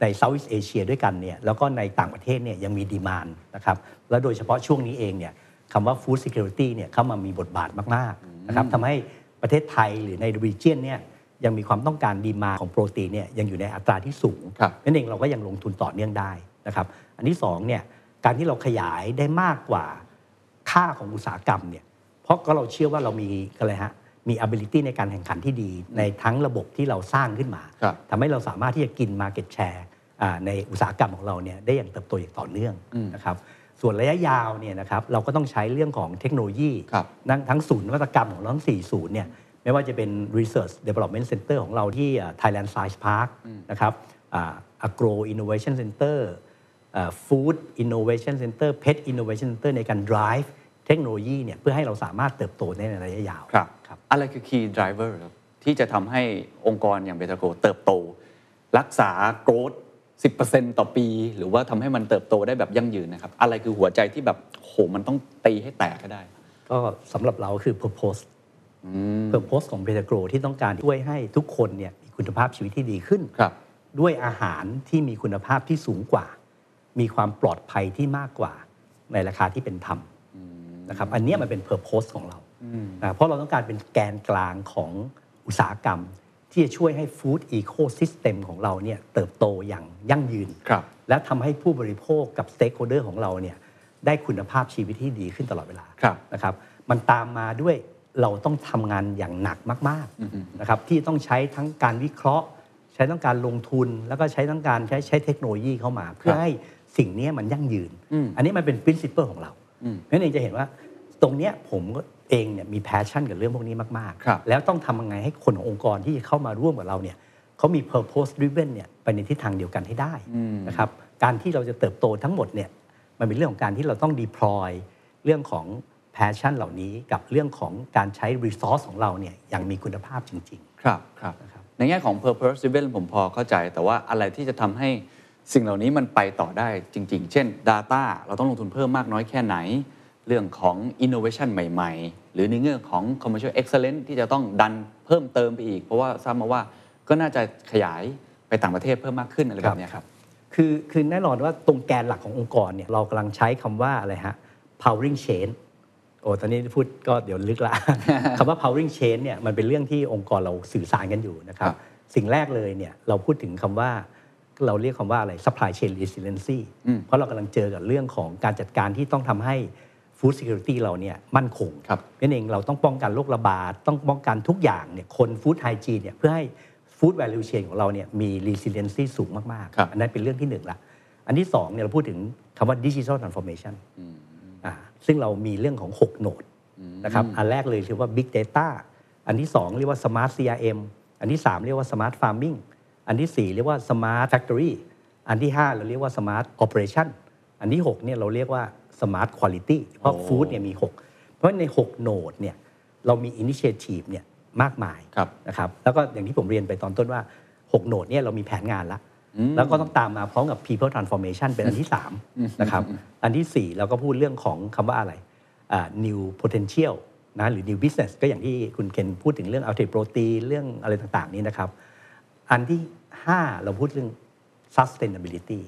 ใน Southeast Asia ด้วยกันเนี่ยแล้วก็ในต่างประเทศเนี่ยยังมีดีมานนะครับและโดยเฉพาะช่วงนี้เองเนี่ยคำว่า food security เนี่ยเข้ามามีบทบาทมากๆนะครับทำให้ประเทศไทยหรือใน region เนี่ยยังมีความต้องการดีมาของโปรตีนเนี่ยยังอยู่ในอัตราที่สูงครับนั่นเองเราก็ยังลงทุนต่อเนื่องได้นะครับอันที่สองเนี่ย การที่เราขยายได้มากกว่าค่าของอุตสาหกรรมเนี่ยเพราะก็เราเชื่อว่าเรามีอะไรฮะมี ability ในการแข่งขันที่ดี ในทั้งระบบที่เราสร้างขึ้นมาครับทำให้เราสามารถที่จะกิน market share อ่าในอุตสาหกรรมของเราเนี่ยได้อย่างเติบโตอย่างต่อเนื่องอืมนะครับส่วนระยะยาวเนี่ยนะครับเราก็ต้องใช้เรื่องของเทคโนโลยีครับทั้งทั้งศูนย์นวัตกรรมของเราทั้ง 4 ศูนย์เนี่ยไม่ว่าจะเป็น Research Development Center ของเราที่อ่า Thailand Science Park นะครับอ่า Agro Innovation Center อ่า Food Innovation Center Pet Innovation Center ในการ drive เทคโนโลยีเนี่ยเพื่อให้เราสามารถเติบโตได้ในระยะยาวครับครับอะไรคือ key driver ครับที่จะทำให้องค์กรอย่างเบตาโกเติบโต รักษา growth 10%ต่อปี หรือว่าทำให้มันเติบโตได้แบบยั่งยืนนะครับ อะไรคือหัวใจที่แบบโหมันต้องตีให้แตกให้ได้ ก็สำหรับเราคือ purpose purpose ของ b e t a g r o ที่ต้องการช่วยให้ทุกคนเนี่ยมีคุณภาพชีวิตที่ดีขึ้นครับด้วยอาหารที่มีคุณภาพที่สูงกว่า มีความปลอดภัยที่มากกว่าในราคาที่เป็นธรรมนะครับอันเนี้ยมันเป็น purpose ของเรานะเพราะเราต้องการเป็นแกนกลางของอุตสาหกรรม ที่จะช่วยให้ food ecosystem ของเราเนี่ยเติบโตอย่างยั่งยืนครับและทำให้ผู้บริโภคกับ stakeholder ของเราเนี่ยได้คุณภาพชีวิตที่ดีขึ้นตลอดเวลาครับนะครับมันตามมาด้วยเราต้องทำงานอย่างหนักมากๆนะครับที่ต้องใช้ทั้งการวิเคราะห์ ใช้ทั้งการลงทุน แล้วก็ใช้ทั้งการใช้ใช้เทคโนโลยีเข้ามา เพื่อให้ สิ่งเนี้ยมันยั่งยืน อันนี้มันเป็น principle ของเรานั่นเองจะเห็นว่าตรงเนี้ยผมก็เองเนี่ยมี passion กับเรื่องพวกนี้มากครับๆแล้วต้องทำยังไงให้คนขององค์กรที่เข้ามาร่วมกับเราเนี่ยเขามี purpose driven เนี่ยไปในทิศทางเดียวกันให้ได้นะครับการที่เราจะเติบโตทั้งหมดเนี่ยมันเป็นเรื่องของการที่เราต้อง deploy เรื่องของ passion เหล่านี้กับเรื่องของการใช้ resource ของเราเนี่ยอย่างมีคุณภาพจริงครับครับนะครับในแง่ของ purpose driven ผมพอเข้าใจ แต่ว่าอะไรที่จะทำให้ สิ่งเหล่านี้มันไปต่อได้จริง ๆ เช่น Data เราต้องลงทุนเพิ่มมากน้อยแค่ไหน เรื่องของ innovation ใหม่ ๆ หรือในเรื่องของ commercial excellence ที่จะต้องดันเพิ่มเติมไปอีก เพราะว่าทราบมาว่าก็น่าจะขยายไปต่างประเทศเพิ่มมากขึ้นอะไรแบบเนี้ยครับคือคือแน่นอนว่าตรงแกนหลักขององค์กรเนี่ยเรากำลังใช้คำว่าอะไรฮะ powering change โอ้ตอนนี้พูดก็เดี๋ยวลึกละคำว่า powering change เนี่ยมันเป็นเรื่องที่องค์กรเราสื่อสารกันอยู่นะครับครับสิ่งแรกเลยเนี่ยเราพูดถึงคำว่า เราเรียกคำว่าอะไร supply chain resiliency เพราะเรากำลังเจอกับเรื่องของการจัดการที่ต้องทำให้ food security เราเนี่ยมั่นคงครับนั่นเองเราต้องป้องกันโรคระบาด ต้องป้องกันทุกอย่างเนี่ยคน food hygiene เนี่ยเพื่อให้ food value chain ของเราเนี่ยมี resiliency สูงมากครับๆอันนั้นเป็นเรื่องที่หนึ่งละ อันที่สองเนี่ยเราพูดถึงคำว่า digital transformation อ่าซึ่งเรามีเรื่องของ 6 โหนดนะครับ อันแรกเลยเรียกว่า big data อันที่ 2 เรียกว่า smart CRM อันที่ 3 เรียกว่า smart farming อันที่ 4 เรียกว่า smart factory อันที่ 5 เราเรียกว่า smart operation อันที่6เนี่ยเราเรียกว่า smart quality เพราะโอ้ food เนี่ยมี 6 เพราะใน 6โหนดเนี่ยเรามี initiative เนี่ยมากมายครับนะครับแล้วก็อย่างที่ผมเรียนไปตอนต้นว่า 6โหนดเนี่ยเรามีแผนงานละแล้วก็ต้องตามมาพร้อมกับ people transformation เป็นอันที่3นะครับอันทีสี่4 เราก็พูดเรื่องของคำว่าอะไรอ่า new potential นะหรือ new business ก็อย่างที่คุณเคนพูดถึงเรื่อง alter protein เรื่องอะไรต่าง ๆ นี้นะครับ อันที่ 5 เราพูดเรื่อง sustainability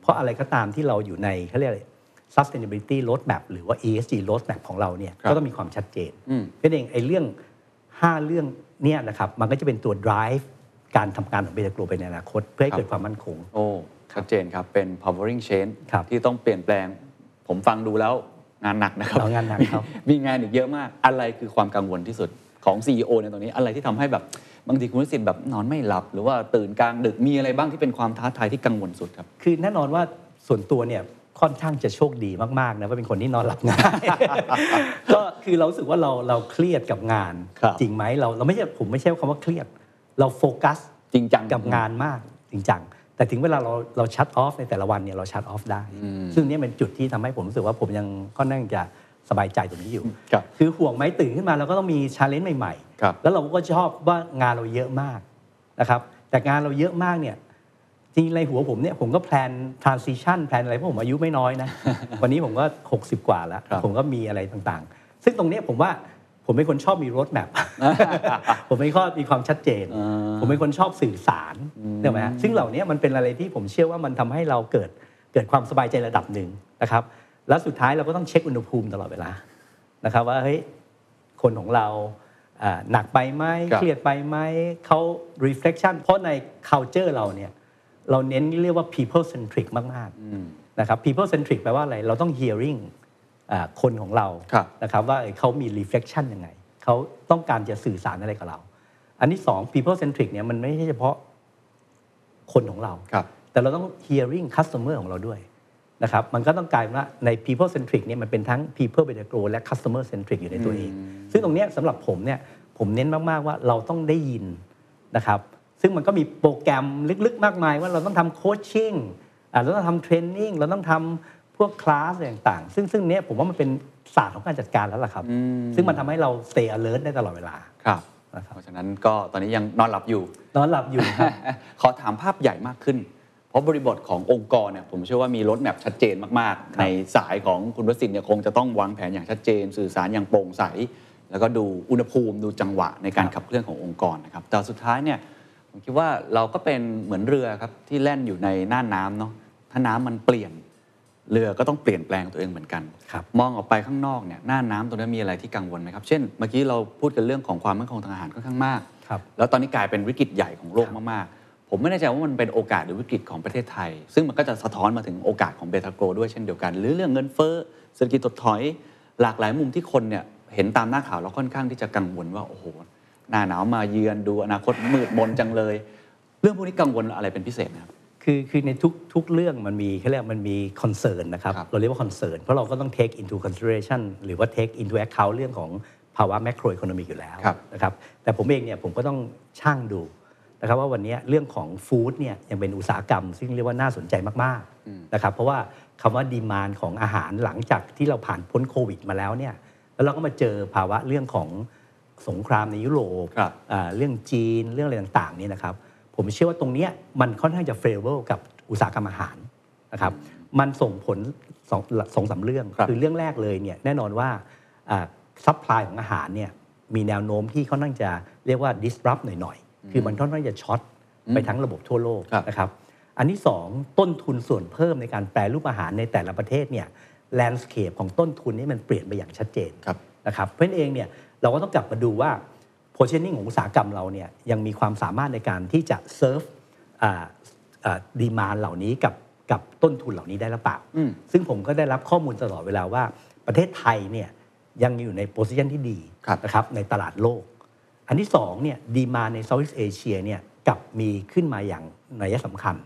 เพราะอะไรก็ตามที่เราอยู่ในเขาเรียกอะไร sustainability roadmap หรือว่า ESG roadmap ของเราเนี่ยครับก็ต้องมีความชัดเจนอืมเพราะฉะนั้นเองไอ้เรื่อง 5 เรื่องเนี่ยนะครับมันก็จะเป็นตัว drive การทำการของเบตาโกรไปในอนาคต เพื่อให้เกิดความมั่นคง โอ้ชัดเจนครับ เป็น powering change ครับที่ต้องเปลี่ยนแปลง ผมฟังดูแล้วงานหนักนะครับเอางานหนักครับมีงานอีกเยอะมากอะไรคือความกังวลที่สุดของ CEO ในตรงนี้อะไรที่ทำให้แบบ บางทีคุณวิสิทธิ์แบบนอนไม่หลับ หรือว่าตื่นกลางดึกมีอะไรบ้างที่เป็นความท้าทายที่กังวลสุดครับคือแน่นอนว่าส่วนตัวเนี่ยค่อนข้างจะโชคดีมากๆนะว่าเป็นคนที่นอนหลับง่ายก็คือเรารู้สึกว่าเราเราเครียดกับงานครับจริงไหมเราเราไม่ใช่ผมไม่ใช่คำว่าเครียด เราโฟกัสจริงจังกับงานมากจริงจังแต่ถึงเวลาเราเรา shut off ในแต่ละวันเนี่ยเรา shut off ได้ ซึ่งเนี่ยเป็นจุดที่ทำให้ผมรู้สึกว่าผมยังค่อนข้างจะ สบายใจตรงนี้อยู่ครับคือห่วงไหมตื่นขึ้นมาเราก็ต้องมี challenge ใหม่ครับๆแล้วเราก็ชอบว่างานเราเยอะมากนะครับ แต่งานเราเยอะมากเนี่ยจริงๆในหัวผมเนี่ยผมก็แพลน transition แพลนอะไรเพราะผมอายุไม่น้อยนะ วันนี้ผมก็ 60 กว่าแล้วครับผมก็มีอะไรต่างๆ ซึ่งตรงเนี้ยผมว่าผมเป็นคนชอบมี roadmapผมเป็นคนมีความชัดเจนอ่าผมเป็นคนชอบสื่อสารใช่ไหมฮะซึ่งเหล่านี้มันเป็นอะไรที่ผมเชื่อว่ามันทำให้เราเกิดเกิดความสบายใจระดับหนึ่งนะครับ แล้วสุดท้ายเราก็ต้องเช็คอุณหภูมิตลอดเวลานะครับว่าเฮ้ยคนของเราอ่าหนักไปไหมครับเครียดไปไหมเขา reflection เพราะใน culture เราเนี่ยเราเน้นเรียกว่า people centric มากๆนะครับ people centric แปลว่าอะไร เราต้อง hearing อ่าคนของเราครับนะครับว่าเอ้ยเขามี reflection ยังไงเขาต้องการจะสื่อสารอะไรกับเรา อันที่สอง people centric เนี่ยมันไม่ใช่เฉพาะคนของเราครับแต่เราต้อง hearing customer ของเราด้วย นะครับมันก็ต้องกลายเป็นว่าใน people centric เนี่ยมันเป็นทั้ง people better grow และ customer centric อยู่ในตัวเอง ซึ่งตรงเนี้ยสำหรับผมเนี่ยผมเน้นมาก ๆ ว่าเราต้องได้ยินนะครับซึ่งมันก็มีโปรแกรมลึก ๆ มากมาย ว่าเราต้องทำโคชชิ่งเราต้องทำเทรนนิ่งเราต้องทำพวกคลาสอะไรต่างๆ ซึ่งซึ่งเนี้ยผมว่ามันเป็นศาสตร์ของการจัดการแล้วล่ะครับ ซึ่งมันทำให้เรา stay alert ได้ตลอดเวลาครับนะครับเพราะฉะนั้นก็ตอนนี้ยังนอนหลับอยู่ นอนหลับอยู่ครับขอถามภาพใหญ่มากขึ้นเพ ราะบริบทขององค์กรเนี่ยผมเชื่อว่ามีรถแมพชัดเจนมากๆ ในสายของคุณวสินทร์เนี่ยคงจะต้องวางแผนอย่างชัดเจน สื่อสารอย่างโปร่งใส แล้วก็ดูอุณหภูมิดูจังหวะในการขับเคลื่อนขององค์กรนะครับแต่สุดท้ายเนี่ยผมคิดว่าเราก็เป็นเหมือนเรือครับที่แล่นอยู่ในน่านน้ำเนาะถ้าน้ำมันเปลี่ยนเรือก็ต้องเปลี่ยนแปลงตัวเองเหมือนกันครับมองออกไปข้างนอกเนี่ยหน้าน้ำตรงนี้มีอะไรที่กังวลไหมครับ เช่น เมื่อกี้เราพูดกันเรื่องของความมั่นคงทางอาหารค่อนข้างมากครับแล้วตอนนี้กลายเป็นวิกฤตใหญ่ของโลกมากๆ ผมไม่แน่ใจว่ามันเป็นโอกาสหรือวิกฤตของประเทศไทย ซึ่งมันก็จะสะท้อนมาถึงโอกาสของเบทาโกรด้วยเช่นเดียวกัน หรือเรื่องเงินเฟ้อเศรษฐกิจถดถอย หลากหลายมุมที่คนเนี่ยเห็นตามหน้าข่าวแล้วค่อนข้างที่จะกังวลว่าโอ้โหหน้าหนาวมาเยือนดูอนาคตมืดมนจังเลย เรื่องพวกนี้กังวลอะไรเป็นพิเศษนะครับคือคือในทุกทุกเรื่องมันมีเขาเรียกมันมี concern นะครับครับเราเรียกว่า concern เพราะเราก็ต้อง take into consideration หรือว่า take into account เรื่องของภาวะ macro economic อยู่แล้วครับนะครับแต่ผมเองเนี่ยผมก็ต้องชั่งดู นะครับว่าวันนี้เรื่องของ food เนี่ยยังเป็นอุตสาหกรรม ซึ่งเรียกว่าน่าสนใจมากๆนะครับเพราะว่าคำว่า demand ของอาหารหลังจากที่เราผ่านพ้นโควิดมาแล้วเนี่ยแล้วเราก็มาเจอภาวะเรื่องของสงครามในยุโรปครับอ่าเรื่องจีนเรื่องอะไรต่างๆเนี่ยนะครับผมเชื่อว่าตรงเนี้ยมันค่อนข้างจะ favor กับอุตสาหกรรมอาหารนะครับมันส่งผลสองสองสามเรื่องครับอเรื่องแรกเลยเนี่ยแน่นอนว่า supply ของอาหารเนี่ยมีแนวโน้มที่ค่อนข้างจะเรียกว่า disrupt หน่อยๆ คือมันค่อนข้างจะ short ไปทั้งระบบทั่วโลกครับนะครับอันที่สองต้นทุนส่วนเพิ่มในการแปรรูปอาหารในแต่ละประเทศเนี่ยlandscape ของต้นทุนนี่มันเปลี่ยนไปอย่างชัดเจนครับนะครับเพราะฉะนั้นเองเนี่ยเราก็ต้องกลับมาดูว่า positioning ของอุตสาหกรรมเราเนี่ยยังมีความสามารถในการที่จะ serve demand เหล่านี้กับกับต้นทุนเหล่านี้ได้หรือเปล่าอืมซึ่งผมก็ได้รับข้อมูลตลอดเวลาว่าประเทศไทยเนี่ยยังอยู่ใน position ที่ดีครับนะครับในตลาดโลก อันที่สองเนี่ย demand ใน Southeast Asia เนี่ยกลับมีขึ้นมาอย่างนัยสำคัญ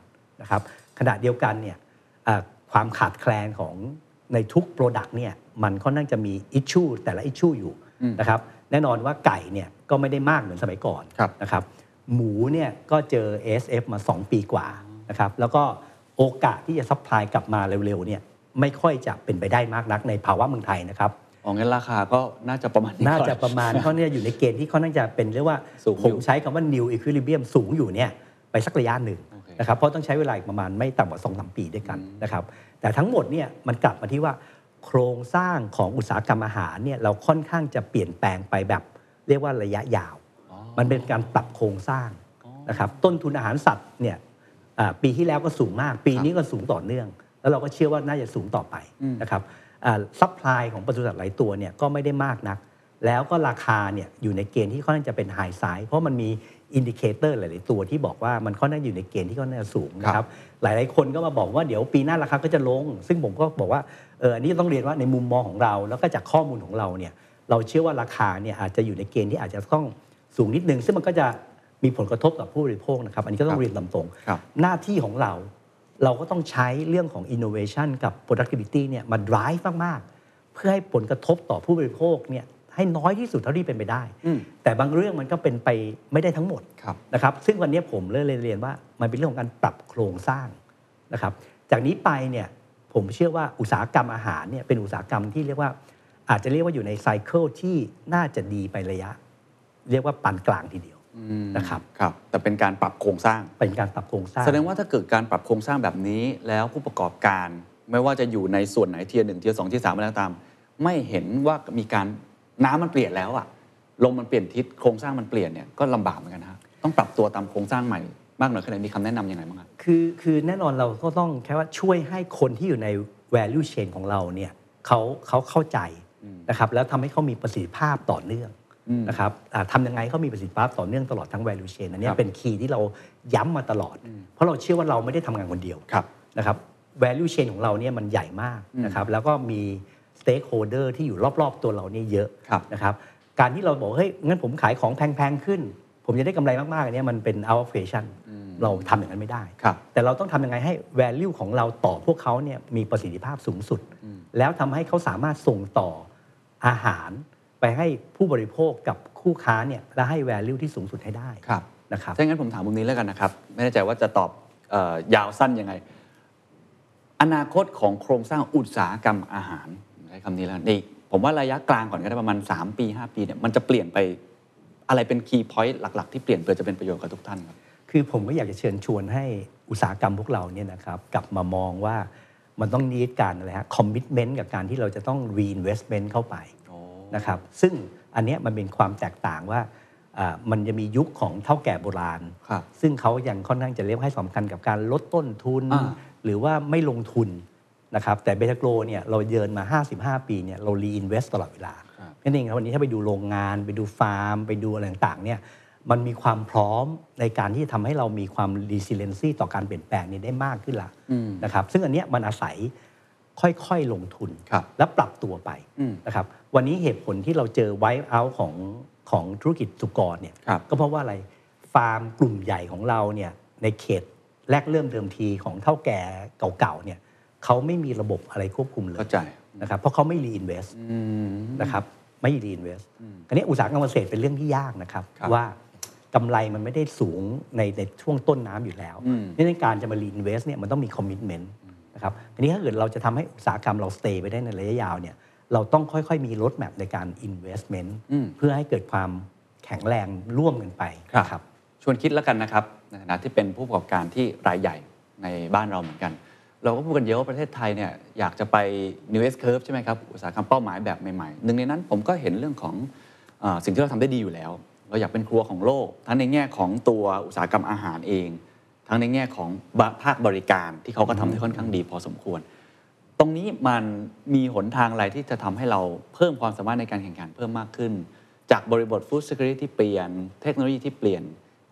นะครับขณะเดียวกันเนี่ยอ่าความขาดแคลนของในทุก Product เนี่ยมันค่อนข้างจะมี issue แต่ละ issue อยู่นะครับแน่นอนว่าไก่เนี่ยก็ไม่ได้มากเหมือนสมัยก่อนครับนะครับหมูเนี่ยก็เจอ ASF มา 2 ปีกว่านะครับแล้วก็โอกาสที่จะซัพพลายกลับมาเร็วๆเนี่ยไม่ค่อยจะเป็นไปได้มากนักในภาวะเมืองไทยนะครับ อ๋องั้นราคาก็น่าจะประมาณนี้น่าก่อจะประมาณเขาเนี่ยอยู่ในเกณฑ์ที่ค่อนข้างจะเป็นเรียกว่าสูงอยู่ผมใช้คำว่า new equilibrium สูงอยู่เนี่ยไปสักระยะหนึ่งโอเคนะครับเพราะต้องใช้เวลาอีกประมาณไม่ต่ำกว่าสองปีด้วยกันนะครับแต่ทั้งหมดเนี่ยมันกลับมาที่ว่าโครงสร้างของอุตสาหกรรมอาหารเนี่ยเราค่อนข้างจะเปลี่ยนแปลงไปแบบเรียกว่าระยะยาว มันเป็นการปรับโครงสร้างนะครับต้นทุนอาหารสัตว์เนี่ยอ่าปีที่แล้วก็สูงมาก ปีนี้ก็สูงต่อเนื่อง แล้วเราก็เชื่อว่าน่าจะสูงต่อไปนะครับ supply ของปศุสัตว์หลายตัวเนี่ยก็ไม่ได้มากนัก แล้วก็ราคาเนี่ยอยู่ในเกณฑ์ที่ค่อนข้างจะเป็น high side เพราะมันมี indicator หลาย ๆ ตัวที่บอกว่ามันค่อนข้างอยู่ในเกณฑ์ที่ค่อนข้างจะสูงนะครับหลาย ๆ คนก็มาบอกว่าเดี๋ยวปีหน้าราคาก็จะลง ซึ่งผมก็บอกว่าเอออันนี้ต้องเรียนว่าในมุมมองของเราแล้วก็จากข้อมูลของเราเนี่ยเราเชื่อว่าราคาเนี่ยอาจจะอยู่ในเกณฑ์ที่อาจจะต้องสูงนิดนึง ซึ่งมันก็จะมีผลกระทบกับผู้บริโภคนะครับ อันนี้ก็ต้อครับเรียนตามตรงครับหน้าที่ของเรา เราก็ต้องใช้เรื่องของ innovation กับ productivity เนี่ยมา drive มาก ๆ เพื่อให้ผลกระทบต่อผู้บริโภคเนี่ยให้น้อยที่สุดเท่าที่เป็นไปได้อืมแต่บางเรื่องมันก็เป็นไปไม่ได้ทั้งหมดครับนะครับซึ่งวันนี้ผมเลยเรียนว่ามันเป็นเรื่องของการปรับโครงสร้างนะครับจากนี้ไปเนี่ยผมเชื่อว่าอุตสาหกรรมอาหารเนี่ยเป็นอุตสาหกรรมที่เรียกว่าอาจจะเรียกว่าอยู่ในไซเคิลที่น่าจะดีไประยะ เรียกว่าปานกลางทีเดียว นะครับครับแต่เป็นการปรับโครงสร้าง เป็นการปรับโครงสร้าง แสดงว่าถ้าเกิดการปรับโครงสร้างแบบนี้แล้วผู้ประกอบการ ไม่ว่าจะอยู่ในส่วนไหน tier หนึ่ง tier สอง tier สามอะไรก็ตาม ไม่เห็นว่ามีการน้ำมันเปลี่ยนแล้วอะลมมันเปลี่ยนทิศโครงสร้างมันเปลี่ยนเนี่ยก็ลำบากเหมือนกันนะต้องปรับตัวตามโครงสร้างใหม่มากหน่อยแค่ไหนมีคำแนะนำยังไงบ้างครับคือคือแน่นอนเราก็ต้องแค่ว่าช่วยให้คนที่อยู่ใน value chain ของเราเนี่ยเขาเขาเข้าใจนะครับแล้วทำให้เขามีประสิทธิภาพต่อเนื่อง นะครับอ่าทำยังไงเขามีประสิทธิภาพต่อเนื่องตลอดทั้ง value chain อันเนี้ยครับเป็น key ที่เราย้ำมาตลอด เพราะเราเชื่อว่าเราไม่ได้ทำงานคนเดียวครับนะครับ value chain ของเราเนี่ยมันใหญ่มากนะครับแล้วก็มี stakeholder ที่อยู่รอบๆ ตัวเราเนี่ยเยอะครับนะครับการที่เราบอกเฮ้ยงั้นผมขายของแพงๆขึ้น ผมจะได้กำไรมากๆอันเนี้ยมันเป็น out of fashion เราทำอย่างนั้นไม่ได้ครับแต่เราต้องทำยังไงให้ value ของเราต่อพวกเขาเนี่ยมีประสิทธิภาพสูงสุด แล้วทำให้เขาสามารถส่งต่ออาหาร ไปให้ผู้บริโภคกับคู่ค้าเนี่ยและให้ value ที่สูงสุดให้ได้ครับนะครับถ้างั้นผมถามมุมนี้แล้วกันนะครับ ไม่แน่ใจว่าจะตอบเออยาวสั้นยังไง อนาคตของโครงสร้างอุตสาหกรรมอาหารใช้คำนี้แล้วกันนี่ผมว่าระยะกลางก่อนก็ได้ประมาณ 3 ปี 5 ปีเนี่ยมันจะเปลี่ยนไปอะไรเป็นคีย์พอยต์หลัก ๆ ที่เปลี่ยนเพื่อจะเป็นประโยชน์กับทุกท่านครับคือผมก็อยากจะเชิญชวนให้อุตสาหกรรมพวกเราเนี่ยนะครับกลับมามองว่ามันต้องนิดการอะไรฮะคอมมิชเมนต์กับการที่เราจะต้อง reinvestment เข้าไปโอ้ นะครับซึ่งอันเนี้ยมันเป็นความแตกต่างว่าอ่ามันจะมียุคของเท่าแก่โบราณครับซึ่งเขายังค่อนข้างจะเรียกให้สำคัญกับการลดต้นทุนอ่าหรือว่าไม่ลงทุนนะครับแต่เบทาโกรเนี่ยเราเยินมา 55 ปีเนี่ยเรา reinvest ตลอดเวลาครับนั่นเองครับวันนี้ถ้าไปดูโรงงาน ไปดูฟาร์ม ไปดูอะไรต่างๆเนี่ยมันมีความพร้อมในการที่จะทำให้เรามีความ resiliency ต่อการเปลี่ยนแปลงนี้ได้มากขึ้นละอืมนะครับซึ่งอันเนี้ยมันอาศัยค่อยๆลงทุนครับและปรับตัวไปอืมนะครับ วันนี้เหตุผลที่เราเจอไว e ์เอาของของธุรกิจสุกรเนี่ยครับก็เพราะว่าอะไรฟาร์มกลุ่มใหญ่ของเราเนี่ยในเขตแรกเริ่มเดิมทีของเท่าแก่เก่าๆเนี่ยเขาไม่มีระบบอะไรควบคุมเลยเข้าใจนะครับเพราะเขาไม่ reinvest อืมนะครับไม่ reinvest อันนี้อุตสาหกรรมเกษตรเป็นเรื่องที่ยากนะครับครับว่ากำไรมันไม่ได้สูงในในช่วงต้นน้ำอยู่แล้วอืมดังนั้นการจะมา reinvest เนี่ยมันต้องมี commitment นะครับอันนี้ถ้าเกิดเราจะทำให้อุตสาหกรรมเรา stay ไปได้ในระยะยาวเนี่ย เราต้องค่อยๆ มี road map ในการ investment อืมเพื่อให้เกิดความแข็งแรงร่วมกันไปนะครับชวนคิดแล้วกันนะครับในฐานะที่เป็นผู้ประกอบการที่รายใหญ่ในบ้านเราเหมือนกัน เราก็พูดกันเยอะว่าประเทศไทยเนี่ยอยากจะไป New S Curve ใช่ไหมครับ อุตสาหกรรมเป้าหมายแบบใหม่ๆ หนึ่งในนั้นผมก็เห็นเรื่องของเออสิ่งที่เราทำได้ดีอยู่แล้ว เราอยากเป็นครัวของโลก ทั้งในแง่ของตัวอุตสาหกรรมอาหารเอง ทั้งในแง่ของภาคบริการที่เขาก็ทำได้ค่อนข้างดีพอสมควร ตรงนี้มันมีหนทางอะไรที่จะทำให้เราเพิ่มความสามารถในการแข่งขันเพิ่มมากขึ้น จากบริบท Food Security ที่เปลี่ยนเทคโนโลยีที่เปลี่ยน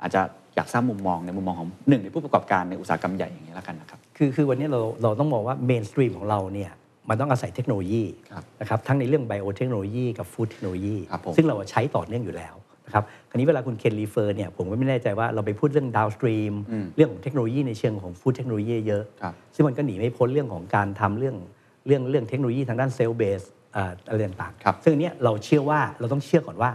อาจจะอยากทราบมุมมองในมุมมองของหนึ่งในผู้ประกอบการในอุตสาหกรรมใหญ่อย่างนี้แล้วกันนะครับคือคือวันนี้เราเราต้องมองว่า mainstream ของเราเนี่ยมันต้องอาศัยเทคโนโลยีครับนะครับทั้งในเรื่อง biotechnology กับ food technology ครับผมซึ่งเราใช้ต่อเนื่องอยู่แล้ว นะครับคราวนี้เวลาคุณเคน refer เนี่ยผมก็ไม่แน่ใจว่าเราไปพูดเรื่อง downstream อืมเรื่องของเทคโนโลยีในเชิงของ food technology เยอะครับซึ่งมันก็หนีไม่พ้นเรื่องของการทำเรื่องเรื่องเรื่องเทคโนโลยีทางด้าน cell-based อะไรต่างๆครับซึ่งอันเนี้ยเราเชื่อว่าเราต้องเชื่อก่อนว่า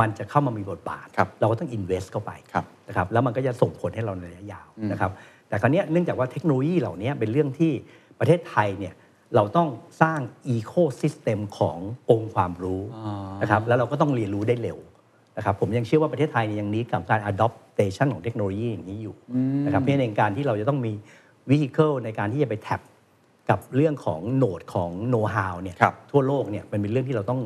มันจะเข้ามามีบทบาทครับเราก็ต้อง invest เข้าไปครับนะครับแล้วมันก็จะส่งผลให้เราในระยะยาวอืมนะครับแต่คราวเนี้ยเนื่องจากว่าเทคโนโลยีเหล่านี้เป็นเรื่องที่ประเทศไทยเนี่ยเราต้องสร้าง ecoซิสเต็มขององค์ความรู้อ๋อนะครับแล้วเราก็ต้องเรียนรู้ได้เร็ว นะครับผมยังเชื่อว่าประเทศไทยเนี่ยยังนี้กับการ adoption ของเทคโนโลยีอย่างนี้อยู่นะครับเพราะฉะนั้นการที่เราจะต้องมี vehicle ในการที่จะไปแท็บกับเรื่องของโหนดของ know how เนี่ยครับทั่วโลกเนี่ยมันเป็นเรื่องที่เราต้อง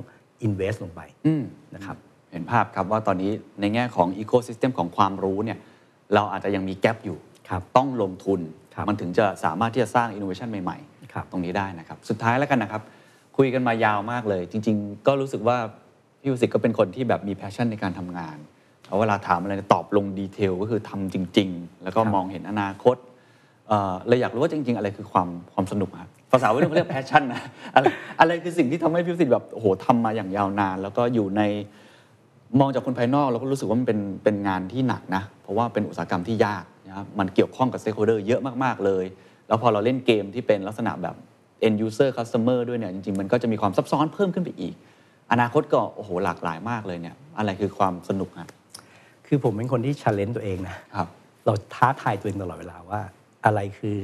invest ลงไปอืมนะครับเห็นภาพครับว่าตอนนี้ในแง่ของอีโค y ิสเต็มของความรู้เนี่ยเราอาจจะยังมีแกลบอยู่ครับต้องลงทุนครับมันถึงจะสามารถที่จะสร้าง innovation ใหม่ๆครับตรงนี้ได้นะครับ สุดท้ายแล้วกันนะครับ คุยกันมายาวมากเลย จริง ๆ ก็รู้สึกว่า พี่วสิษฐก็เป็นคนที่แบบมี passion ในการทำงานเอาเวลาถามอะไรเนี่ยตอบลง detail ก็คือทำจริง ๆ แล้วก็ครับมองเห็นอนาคตเอ่อเลยอยากรู้ว่าจริง ๆ อะไรคือความความสนุกครับภาษาวัยรุ่นเขาเรียก passion นะอะไรอะไรคือสิ่งที่ทำให้พี่วสิษฐแบบโอ้โหทำมาอย่างยาวนาน แล้วก็อยู่ในมองจากคนภายนอกเราก็รู้สึกว่ามันเป็นเป็นงานที่หนักนะ เพราะว่าเป็นอุตสาหกรรมที่ยากนะครับมันเกี่ยวข้องกับ stakeholder เยอะมากๆเลย แล้วพอเราเล่นเกมที่เป็นลักษณะแบบ end user customer ด้วยเนี่ยจริง ๆ มันก็จะมีความซับซ้อนเพิ่มขึ้นไปอีก อนาคตก็โอ้โหหลากหลายมากเลยเนี่ยอะไรคือความสนุกฮะคือผมเป็นคนที่ challenge ตัวเองนะครับเราท้าทายตัวเองตลอดเวลาว่า อะไรคือ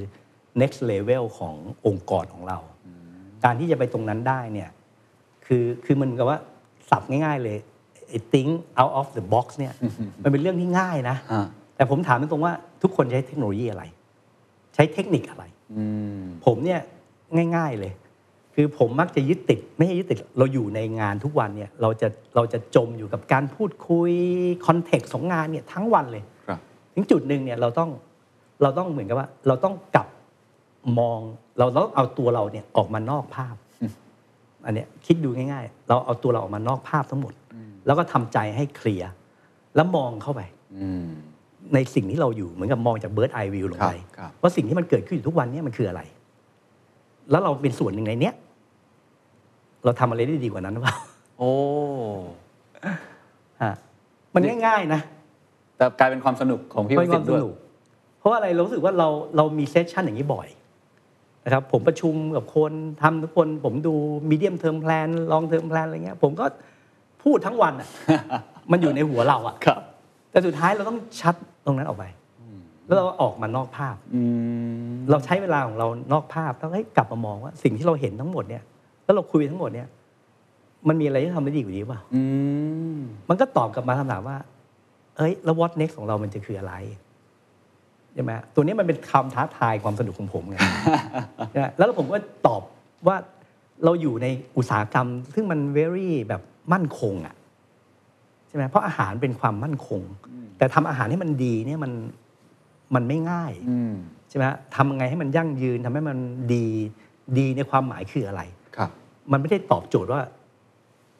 next level ขององค์กรของเรา การที่จะไปตรงนั้นได้เนี่ยคือคือมันกับว่าสับง่าย ๆเลยไอ้ think out of the box เนี่ยมันเป็นเรื่องที่ง่ายนะอ่าแต่ผมถามตรงๆว่าทุกคนใช้เทคโนโลยีอะไร ใช้เทคนิคอะไรอืมผมเนี่ยง่าย ๆเลย คือผมมักจะยึดติด ไม่ใช่ยึดติดเราอยู่ในงานทุกวันเนี่ยเราจะเราจะจมอยู่กับการพูดคุยคอนเท็กซ์ของงานเนี่ยทั้งวันเลยครับถึงจุดหนึ่งเนี่ยเราต้องเราต้องเหมือนกับว่า เราต้องกลับมองเราต้องเอาตัวเราเนี่ยออกมานอกภาพ อันเนี้ยคิดดูง่าย ๆ เราเอาตัวเราออกมานอกภาพทั้งหมด แล้วก็ทำใจให้เคลียร์แล้วมองเข้าไปอืมในสิ่งที่เราอยู่เหมือนกับมองจาก bird eye view ลงไปครับครับว่าสิ่งที่มันเกิดขึ้นอยู่ทุกวันเนี้มันคืออะไร แล้วเราเป็นส่วนหนึ่งในเนี้ย เราทำอะไรได้ดีกว่านั้นหรือเปล่าโอ้ฮะมันง่ายๆนะ แต่กลายเป็นความสนุกของพี่วสิษฐด้วยมันความสนุกเพราะว่าอะไรเรารู้สึกว่าเราเรามี session อย่างนี้บ่อยนะครับผมประชุมกับคนทำทุกคนผมดู medium term plan long term plan อะไรเงี้ย ผมก็พูดทั้งวันอะมันอยู่ในหัวเราอะครับ แต่สุดท้ายเราต้อง shut ตรงนั้นออกไปแล้วเราออกมานอกภาพอืมเราใช้เวลาของเรานอกภาพต้องให้กลับมามองว่า สิ่งที่เราเห็นทั้งหมดเนี่ย แล้วเราคุยทั้งหมดเนี่ย มันมีอะไรที่ทำได้ดีกว่านี้เปล่าอืมมันก็ตอบกลับมาคำถามว่า เอ้ย แล้ว what next ของเรามันจะคืออะไรใช่ไหมตัวนี้มันเป็นคำท้าทายความสนุกของผมไงนะแล้วผมก็ตอบว่าเราอยู่ในอุตสาหกรรม ซึ่งมัน very แบบมั่นคง อะใช่ไหมเพราะอาหารเป็นความมั่นคง แต่ทำอาหารให้มันดีเนี่ยมันมันไม่ง่ายอืมใช่ไหมทำยังไงให้มันยั่งยืนทำให้มันดีดีในความหมายคืออะไรครับ มันไม่ได้ตอบโจทย์ว่า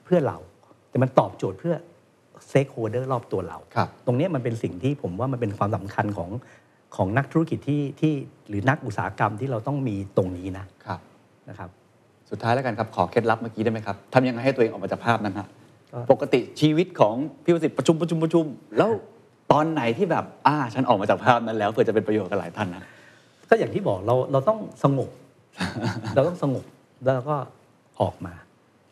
เพื่อเรา แต่มันตอบโจทย์เพื่อ stakeholder รอบตัวเราครับตรงเนี้ยมันเป็นสิ่งที่ผมว่ามันเป็นความสำคัญของของนักธุรกิจที่ที่หรือนักอุตสาหกรรมที่เราต้องมีตรงนี้นะครับนะครับ สุดท้ายแล้วกันครับขอเคล็ดลับเมื่อกี้ได้ไหมครับทำยังไงให้ตัวเองออกมาจากภาพนั้นฮะก็ปกติชีวิตของพี่วสิทธิ์ประชุมประชุมประชุม แล้วตอนไหนที่แบบอ่าฉันออกมาจากภาพนั้นแล้วเพื่อจะเป็นประโยชน์กับหลายท่านนะก็อย่างที่บอกเราเราต้องสงบ เราต้องสงบแล้วเราก็ ออกมา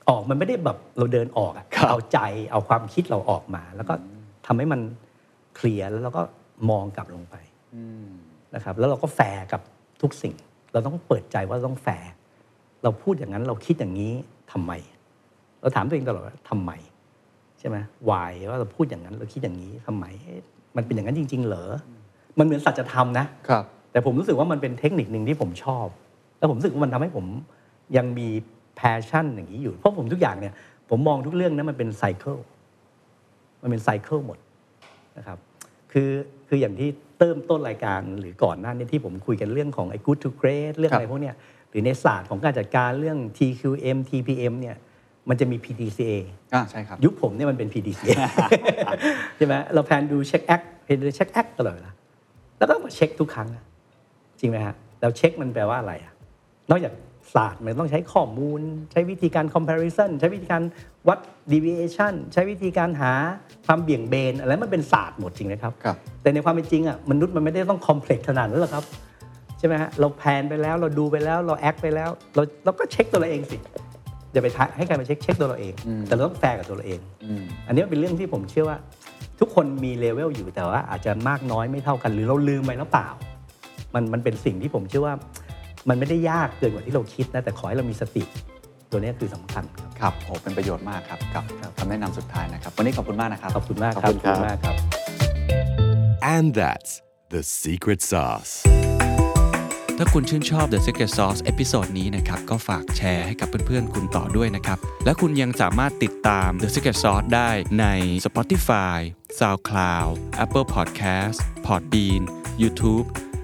ออกมันไม่ได้แบบเราเดินออกอะครับเอาใจเอาความคิดเราออกมา แล้วก็ทำให้มันเคลียร์แล้วเราก็มองกลับลงไปอืมนะครับ แล้วเราก็แฟร์กับทุกสิ่ง เราต้องเปิดใจว่าเราต้องแฟร์เราพูดอย่างนั้นเราคิดอย่างนี้ทำไม เราถามตัวเองตลอดว่าทำไมใช่ไหม why ว่าเราพูดอย่างนั้นเราคิดอย่างนี้ทำไมเอ๊ะมันเป็นอย่างนั้นจริง ๆ เหรอมันเหมือนสัจธรรมนะครับ แต่ผมรู้สึกว่ามันเป็นเทคนิคหนึ่งที่ผมชอบ แล้วผมรู้สึกว่ามันทำให้ผมยังมี passion อย่างนี้อยู่ เพราะผมทุกอย่างเนี่ยผมมองทุกเรื่องนั้นมันเป็น cycle มันเป็น cycle หมดนะครับคือคืออย่างที่เริ่มต้นรายการหรือก่อนหน้านี้ที่ผมคุยกันเรื่องของไอ้ good to great เรื่องอะไรครับพวกเนี้ยหรือในศาสตร์ของการจัดการเรื่อง TQM TPM เนี่ยมันจะมี PDCA อ่าใช่ครับ ยุคผมเนี่ยมันเป็น PDCA ใช่ไหมเรา plan do check act เห็น check act ตลอดเวลาแล้วก็มาเช็คทุกครั้งอะจริงไหมฮะแล้วเช็คมันแปลว่าอะไรอะนอกจาก ศาสตร์มันต้องใช้ข้อมูล ใช้วิธีการ comparison ใช้วิธีการวัด deviation ใช้วิธีการหาความเบี่ยงเบนอะไรมันเป็นศาสตร์หมดจริงนะครับครับแต่ในความเป็นจริงอะมนุษย์มันไม่ได้ต้อง complex ขนาดนั้นหรอกครับใช่ไหมฮะเรา plan ไปแล้วเรา do ไปแล้วเรา act ไปแล้วเราเราก็เช็คตัวเราเองสิอย่าไปท้าให้ใครมาเช็คเช็คตัวเราเองอืมแต่เราต้องแฟร์กับตัวเราเองอืมอันนี้เป็นเรื่องที่ผมเชื่อว่า ทุกคนมีเลเวลอยู่แต่ว่าอาจจะมากน้อยไม่เท่ากัน หรือเราลืมไปหรือเปล่า มันมันเป็นสิ่งที่ผมเชื่อว่า มันไม่ได้ยากเกินกว่าที่เราคิดนะแต่ขอให้เรามีสติ ตัวนี้คือสำคัญครับ ครับโอ้เป็นประโยชน์มากครับกับคำแนะนำสุดท้ายนะครับ วันนี้ขอบคุณมากนะครับ ขอบคุณมากครับ ขอบคุณครับมากครับ And that's the secret sauce. ถ้าคุณชื่นชอบ The Secret Sauce episode นี้นะครับ ก็ฝากแชร์ให้กับเพื่อนๆ คุณต่อด้วยนะครับ และคุณยังสามารถติดตาม The Secret Sauce ได้ใน Spotify, SoundCloud, Apple Podcast, Podbean, YouTube